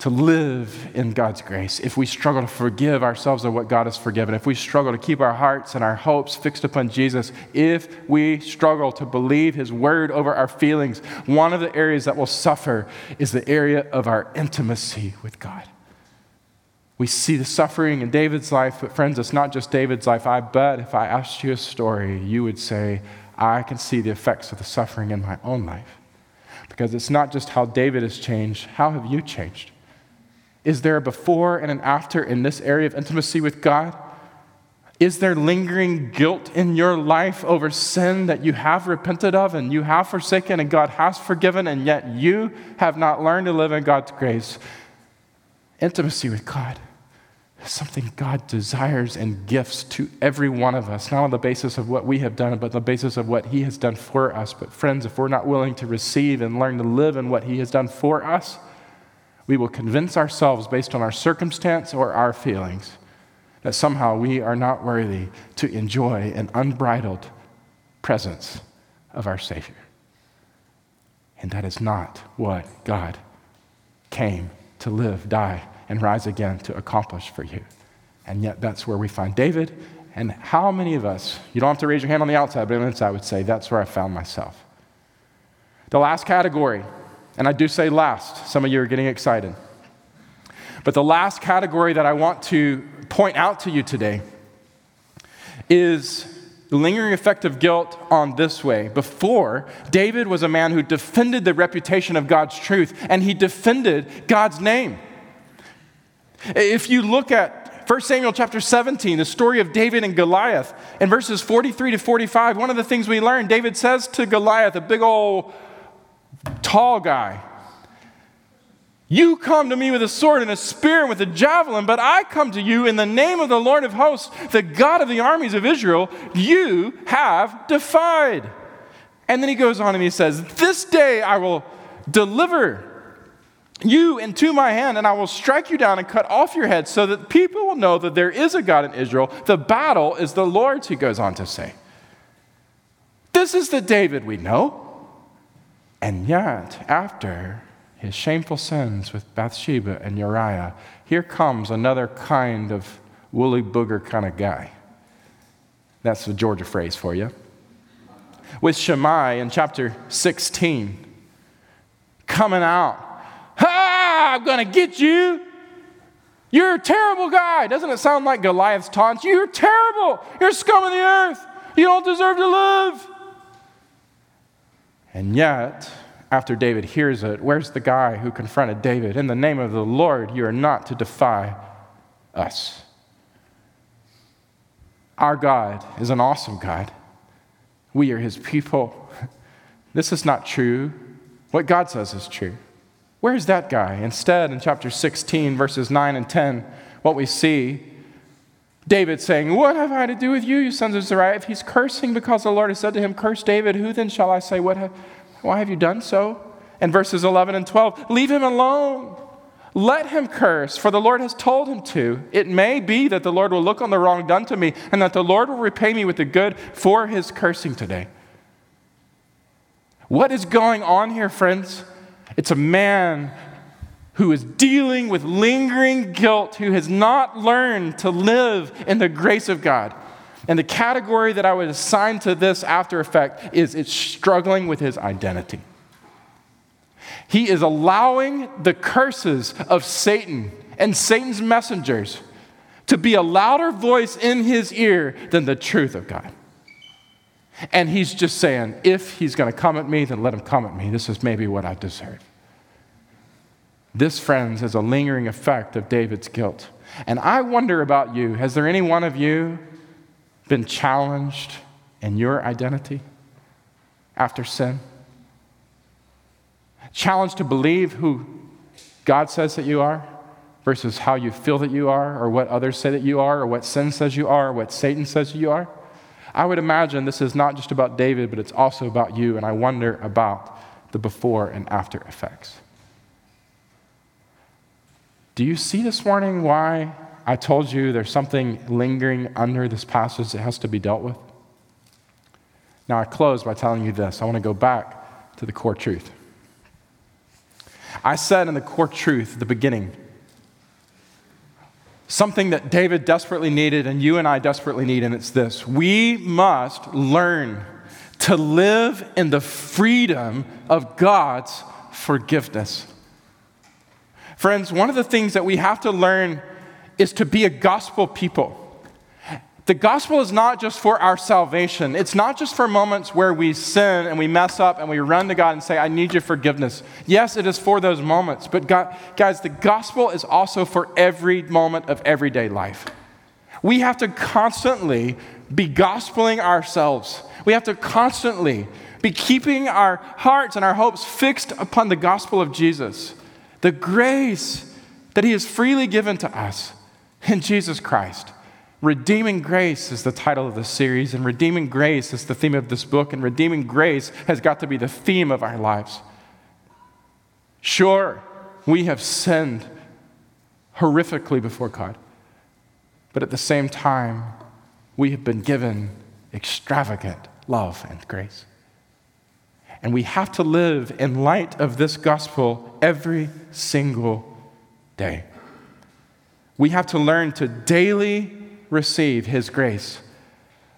to live in God's grace, if we struggle to forgive ourselves of what God has forgiven, if we struggle to keep our hearts and our hopes fixed upon Jesus, if we struggle to believe His word over our feelings, one of the areas that will suffer is the area of our intimacy with God. We see the suffering in David's life, but friends, it's not just David's life. I bet if I asked you a story, you would say, I can see the effects of the suffering in my own life. Because it's not just how David has changed, how have you changed? Is there a before and an after in this area of intimacy with God? Is there lingering guilt in your life over sin that you have repented of and you have forsaken and God has forgiven, and yet you have not learned to live in God's grace? Intimacy with God is something God desires and gifts to every one of us, not on the basis of what we have done, but the basis of what He has done for us. But, friends, if we're not willing to receive and learn to live in what He has done for us, we will convince ourselves based on our circumstance or our feelings that somehow we are not worthy to enjoy an unbridled presence of our Savior. And that is not what God came to live, die, and rise again to accomplish for you. And yet, that's where we find David. And how many of us, you don't have to raise your hand on the outside, but on the inside, would say, that's where I found myself. The last category, and I do say last, some of you are getting excited. But the last category that I want to point out to you today is the lingering effect of guilt on this way. Before, David was a man who defended the reputation of God's truth and he defended God's name. If you look at 1 Samuel chapter 17, the story of David and Goliath, in verses 43 to 45, one of the things we learn, David says to Goliath, a big old tall guy, you come to me with a sword and a spear and with a javelin, but I come to you in the name of the Lord of hosts, the God of the armies of Israel, you have defied. And then he goes on and he says, This day I will deliver you into my hand, and I will strike you down and cut off your head, so that people will know that there is a God in Israel. The battle is the Lord's, he goes on to say. This is the David we know. And yet, after his shameful sins with Bathsheba and Uriah, here comes another kind of woolly booger kind of guy. That's the Georgia phrase for you. With Shimei in chapter 16, coming out, Ha! I'm going to get you. You're a terrible guy. Doesn't it sound like Goliath's taunts? You're terrible. You're scum of the earth. You don't deserve to live. And yet, after David hears it, where's the guy who confronted David? In the name of the Lord, you are not to defy us. Our God is an awesome God. We are his people. [laughs] This is not true. What God says is true. Where's that guy? Instead, in chapter 16, verses 9 and 10, what we see David saying, What have I to do with you, you sons of Zeruiah? If he's cursing because the Lord has said to him, Curse David, who then shall I say, what have, Why have you done so? And verses 11 and 12, Leave him alone. Let him curse, for the Lord has told him to. It may be that the Lord will look on the wrong done to me, and that the Lord will repay me with the good for his cursing today. What is going on here, friends? It's a man who is dealing with lingering guilt, who has not learned to live in the grace of God. And the category that I would assign to this after effect is it's struggling with his identity. He is allowing the curses of Satan and Satan's messengers to be a louder voice in his ear than the truth of God. And he's just saying, if he's going to come at me, then let him come at me. This is maybe what I deserve. This, friends, is a lingering effect of David's guilt. And I wonder about you has there any one of you been challenged in your identity after sin? Challenged to believe who God says that you are versus how you feel that you are, or what others say that you are, or what sin says you are, or what Satan says you are? I would imagine this is not just about David, but it's also about you, and I wonder about the before and after effects. Do you see this morning why I told you there's something lingering under this passage that has to be dealt with? Now, I close by telling you this. I want to go back to the core truth. I said in the core truth at the beginning something that David desperately needed and you and I desperately need, and it's this we must learn to live in the freedom of God's forgiveness. Friends, one of the things that we have to learn is to be a gospel people. The gospel is not just for our salvation. It's not just for moments where we sin and we mess up and we run to God and say, I need your forgiveness. Yes, it is for those moments. But God, guys, the gospel is also for every moment of everyday life. We have to constantly be gospeling ourselves. We have to constantly be keeping our hearts and our hopes fixed upon the gospel of Jesus, the grace that He has freely given to us in Jesus Christ. Redeeming Grace is the title of the series, and Redeeming Grace is the theme of this book, and Redeeming Grace has got to be the theme of our lives. Sure, we have sinned horrifically before God, but at the same time, we have been given extravagant love and grace. And we have to live in light of this gospel every single day. We have to learn to daily receive His grace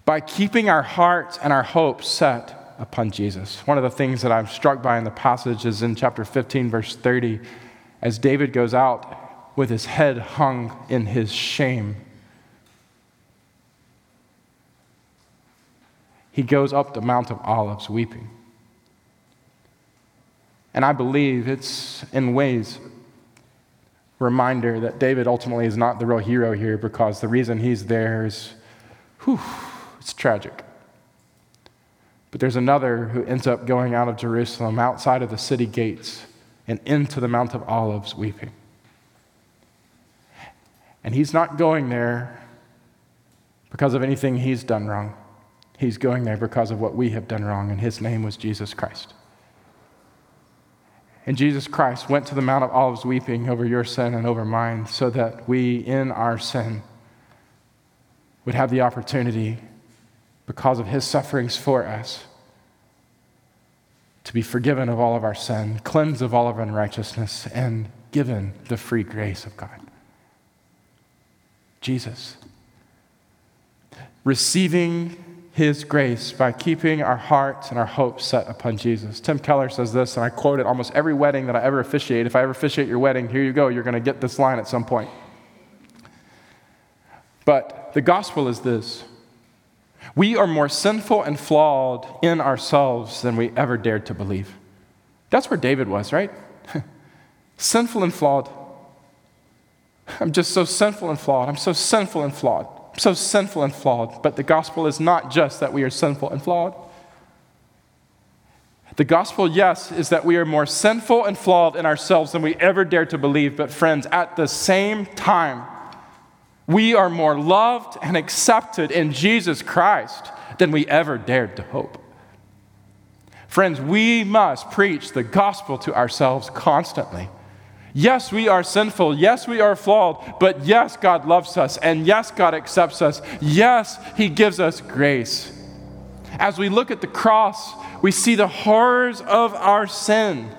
by keeping our hearts and our hopes set upon Jesus. One of the things that I'm struck by in the passage is in chapter 15, verse 30, as David goes out with his head hung in his shame. He goes up the Mount of Olives weeping. And I believe it's in ways reminder that David ultimately is not the real hero here because the reason he's there is, whew, it's tragic. But there's another who ends up going out of Jerusalem, outside of the city gates, and into the Mount of Olives weeping. And he's not going there because of anything he's done wrong. He's going there because of what we have done wrong, and his name was Jesus Christ. And Jesus Christ went to the Mount of Olives weeping over your sin and over mine so that we, in our sin, would have the opportunity, because of his sufferings for us, to be forgiven of all of our sin, cleansed of all of unrighteousness, and given the free grace of God. Jesus. Receiving his grace by keeping our hearts and our hopes set upon Jesus. Tim Keller says this, and I quote it almost every wedding that I ever officiate. If I ever officiate your wedding, here you go, you're going to get this line at some point. But the gospel is this we are more sinful and flawed in ourselves than we ever dared to believe. That's where David was, right? [laughs] sinful and flawed. I'm just so sinful and flawed. I'm so sinful and flawed so sinful and flawed. But the gospel is not just that we are sinful and flawed. The gospel, yes, is that we are more sinful and flawed in ourselves than we ever dared to believe. But, friends, at the same time, we are more loved and accepted in Jesus Christ than we ever dared to hope. Friends, we must preach the gospel to ourselves constantly. Yes, we are sinful. Yes, we are flawed. But yes, God loves us. And yes, God accepts us. Yes, He gives us grace. As we look at the cross, we see the horrors of our sin,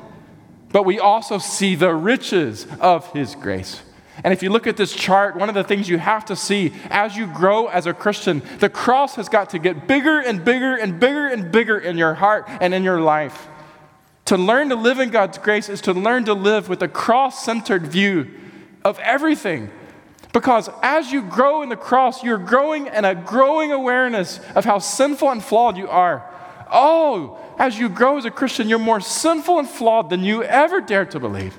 but we also see the riches of His grace. And if you look at this chart, one of the things you have to see as you grow as a Christian, the cross has got to get bigger and bigger and bigger and bigger in your heart and in your life. To learn to live in God's grace is to learn to live with a cross centered view of everything. Because as you grow in the cross, you're growing in a growing awareness of how sinful and flawed you are. Oh, as you grow as a Christian, you're more sinful and flawed than you ever dared to believe.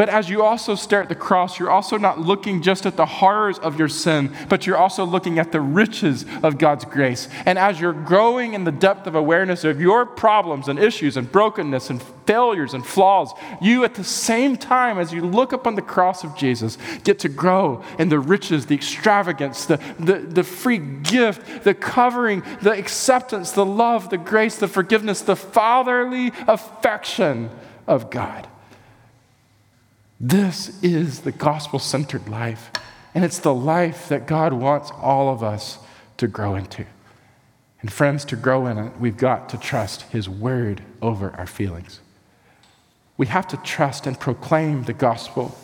But as you also stare at the cross, you're also not looking just at the horrors of your sin, but you're also looking at the riches of God's grace. And as you're growing in the depth of awareness of your problems and issues and brokenness and failures and flaws, you at the same time as you look upon the cross of Jesus get to grow in the riches, the extravagance, the, the, the free gift, the covering, the acceptance, the love, the grace, the forgiveness, the fatherly affection of God. This is the gospel centered life. And it's the life that God wants all of us to grow into. And friends, to grow in it, we've got to trust His word over our feelings. We have to trust and proclaim the gospel.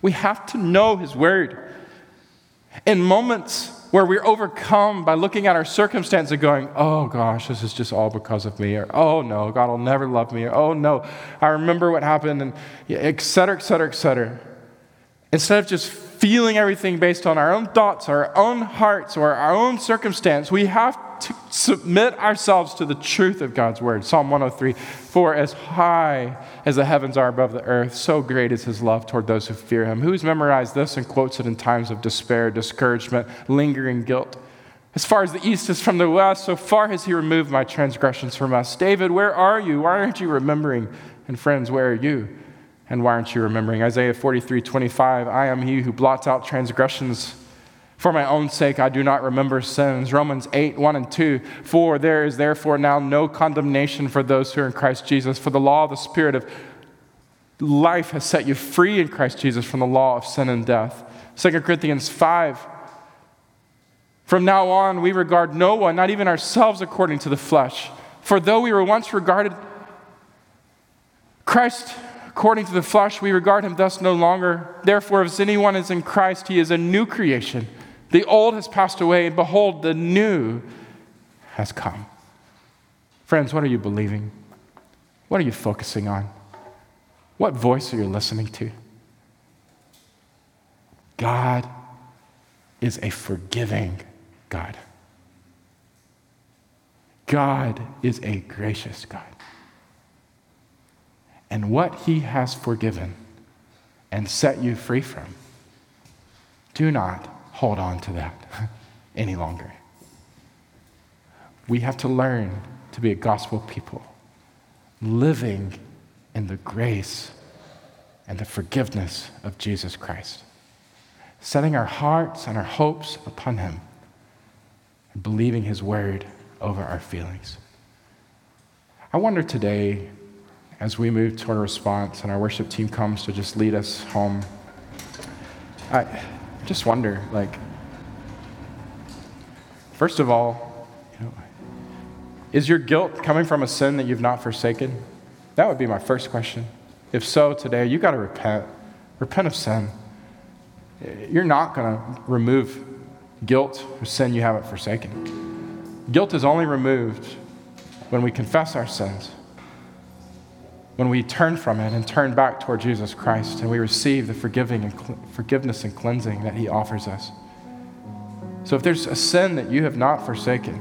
We have to know His word. In moments where we're overcome by looking at our circumstance and going, oh gosh, this is just all because of me, or oh no, God will never love me, or oh no, I remember what happened, and et cetera, et cetera, et cetera. Instead of just feeling everything based on our own thoughts, our own hearts, or our own circumstance, we have to submit ourselves to the truth of God's word. Psalm 103 For as high as the heavens are above the earth, so great is his love toward those who fear him. Who's memorized this and quotes it in times of despair, discouragement, lingering guilt? As far as the east is from the west, so far has he removed my transgressions from us. David, where are you? Why aren't you remembering? And friends, where are you? And why aren't you remembering? Isaiah 43 25, I am he who blots out transgressions for my own sake, I do not remember sins. Romans 8, 1 and 2. For there is therefore now no condemnation for those who are in Christ Jesus. For the law of the Spirit of life has set you free in Christ Jesus from the law of sin and death. 2 Corinthians 5, From now on, we regard no one, not even ourselves, according to the flesh. For though we were once regarded Christ according to the flesh, we regard him thus no longer. Therefore, if anyone is in Christ, he is a new creation. The old has passed away, and behold, the new has come. Friends, what are you believing? What are you focusing on? What voice are you listening to? God is a forgiving God. God is a gracious God. And what He has forgiven and set you free from, do not hold on to that [laughs] any longer. We have to learn to be a gospel people, living in the grace and the forgiveness of Jesus Christ, setting our hearts and our hopes upon Him, and believing His word over our feelings. I wonder today, as we move toward a response and our worship team comes to just lead us home, I just wonder, like, first of all, you know, is your guilt coming from a sin that you've not forsaken? That would be my first question. If so, today, you got to repent. Repent of sin. You're not going to remove guilt or sin you haven't forsaken. Guilt is only removed when we confess our sins, when we turn from it and turn back toward Jesus Christ and we receive the forgiving and cl- forgiveness and cleansing that He offers us. So if there's a sin that you have not forsaken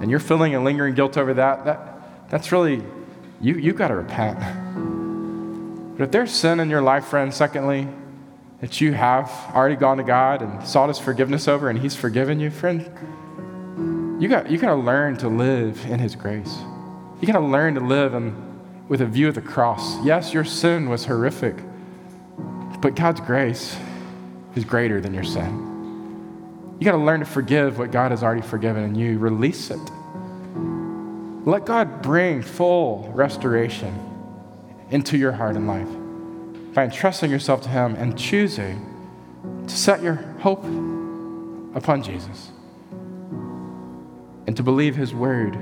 and you're feeling a lingering guilt over that, that that's really, you, you got to repent. But if there's sin in your life, friend, secondly, that you have already gone to God and sought His forgiveness over and He's forgiven you, friend, you got, you got to learn to live in His grace. You got to learn to live in, with a view of the cross. Yes, your sin was horrific, but God's grace is greater than your sin. You got to learn to forgive what God has already forgiven and you release it. Let God bring full restoration into your heart and life by entrusting yourself to Him and choosing to set your hope upon Jesus and to believe His word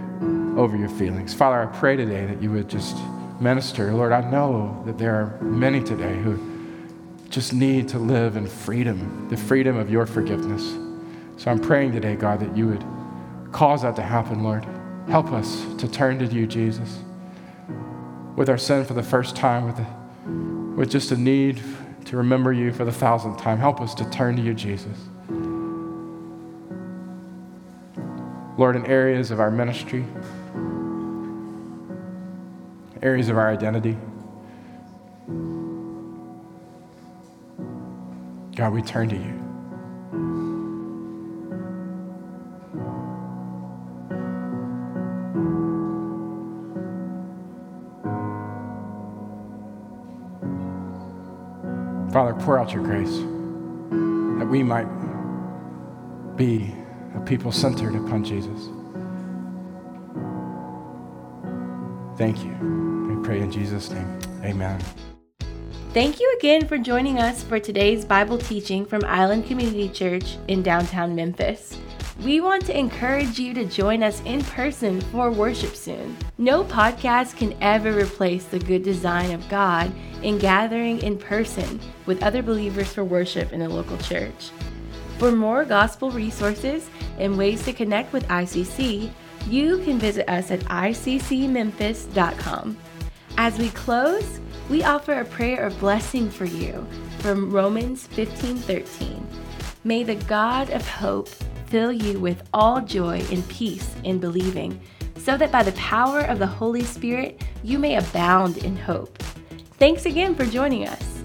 over your feelings. Father, I pray today that you would just minister. Lord, I know that there are many today who just need to live in freedom, the freedom of your forgiveness. So I'm praying today, God, that you would cause that to happen, Lord. Help us to turn to you, Jesus with our sin for the first time, with, a, with just a need to remember you for the thousandth time. Help us to turn to you, Jesus. Lord, in areas of our ministry, areas of our identity, God, we turn to you. Father, pour out your grace that we might be a people centered upon Jesus. Thank you. Pray in Jesus' name. Amen. Thank you again for joining us for today's Bible teaching from Island Community Church in downtown Memphis. We want to encourage you to join us in person for worship soon. No podcast can ever replace the good design of God in gathering in person with other believers for worship in a local church. For more gospel resources and ways to connect with ICC, you can visit us at iccmemphis.com. As we close, we offer a prayer of blessing for you from Romans 15:13. May the God of hope fill you with all joy and peace in believing, so that by the power of the Holy Spirit you may abound in hope. Thanks again for joining us.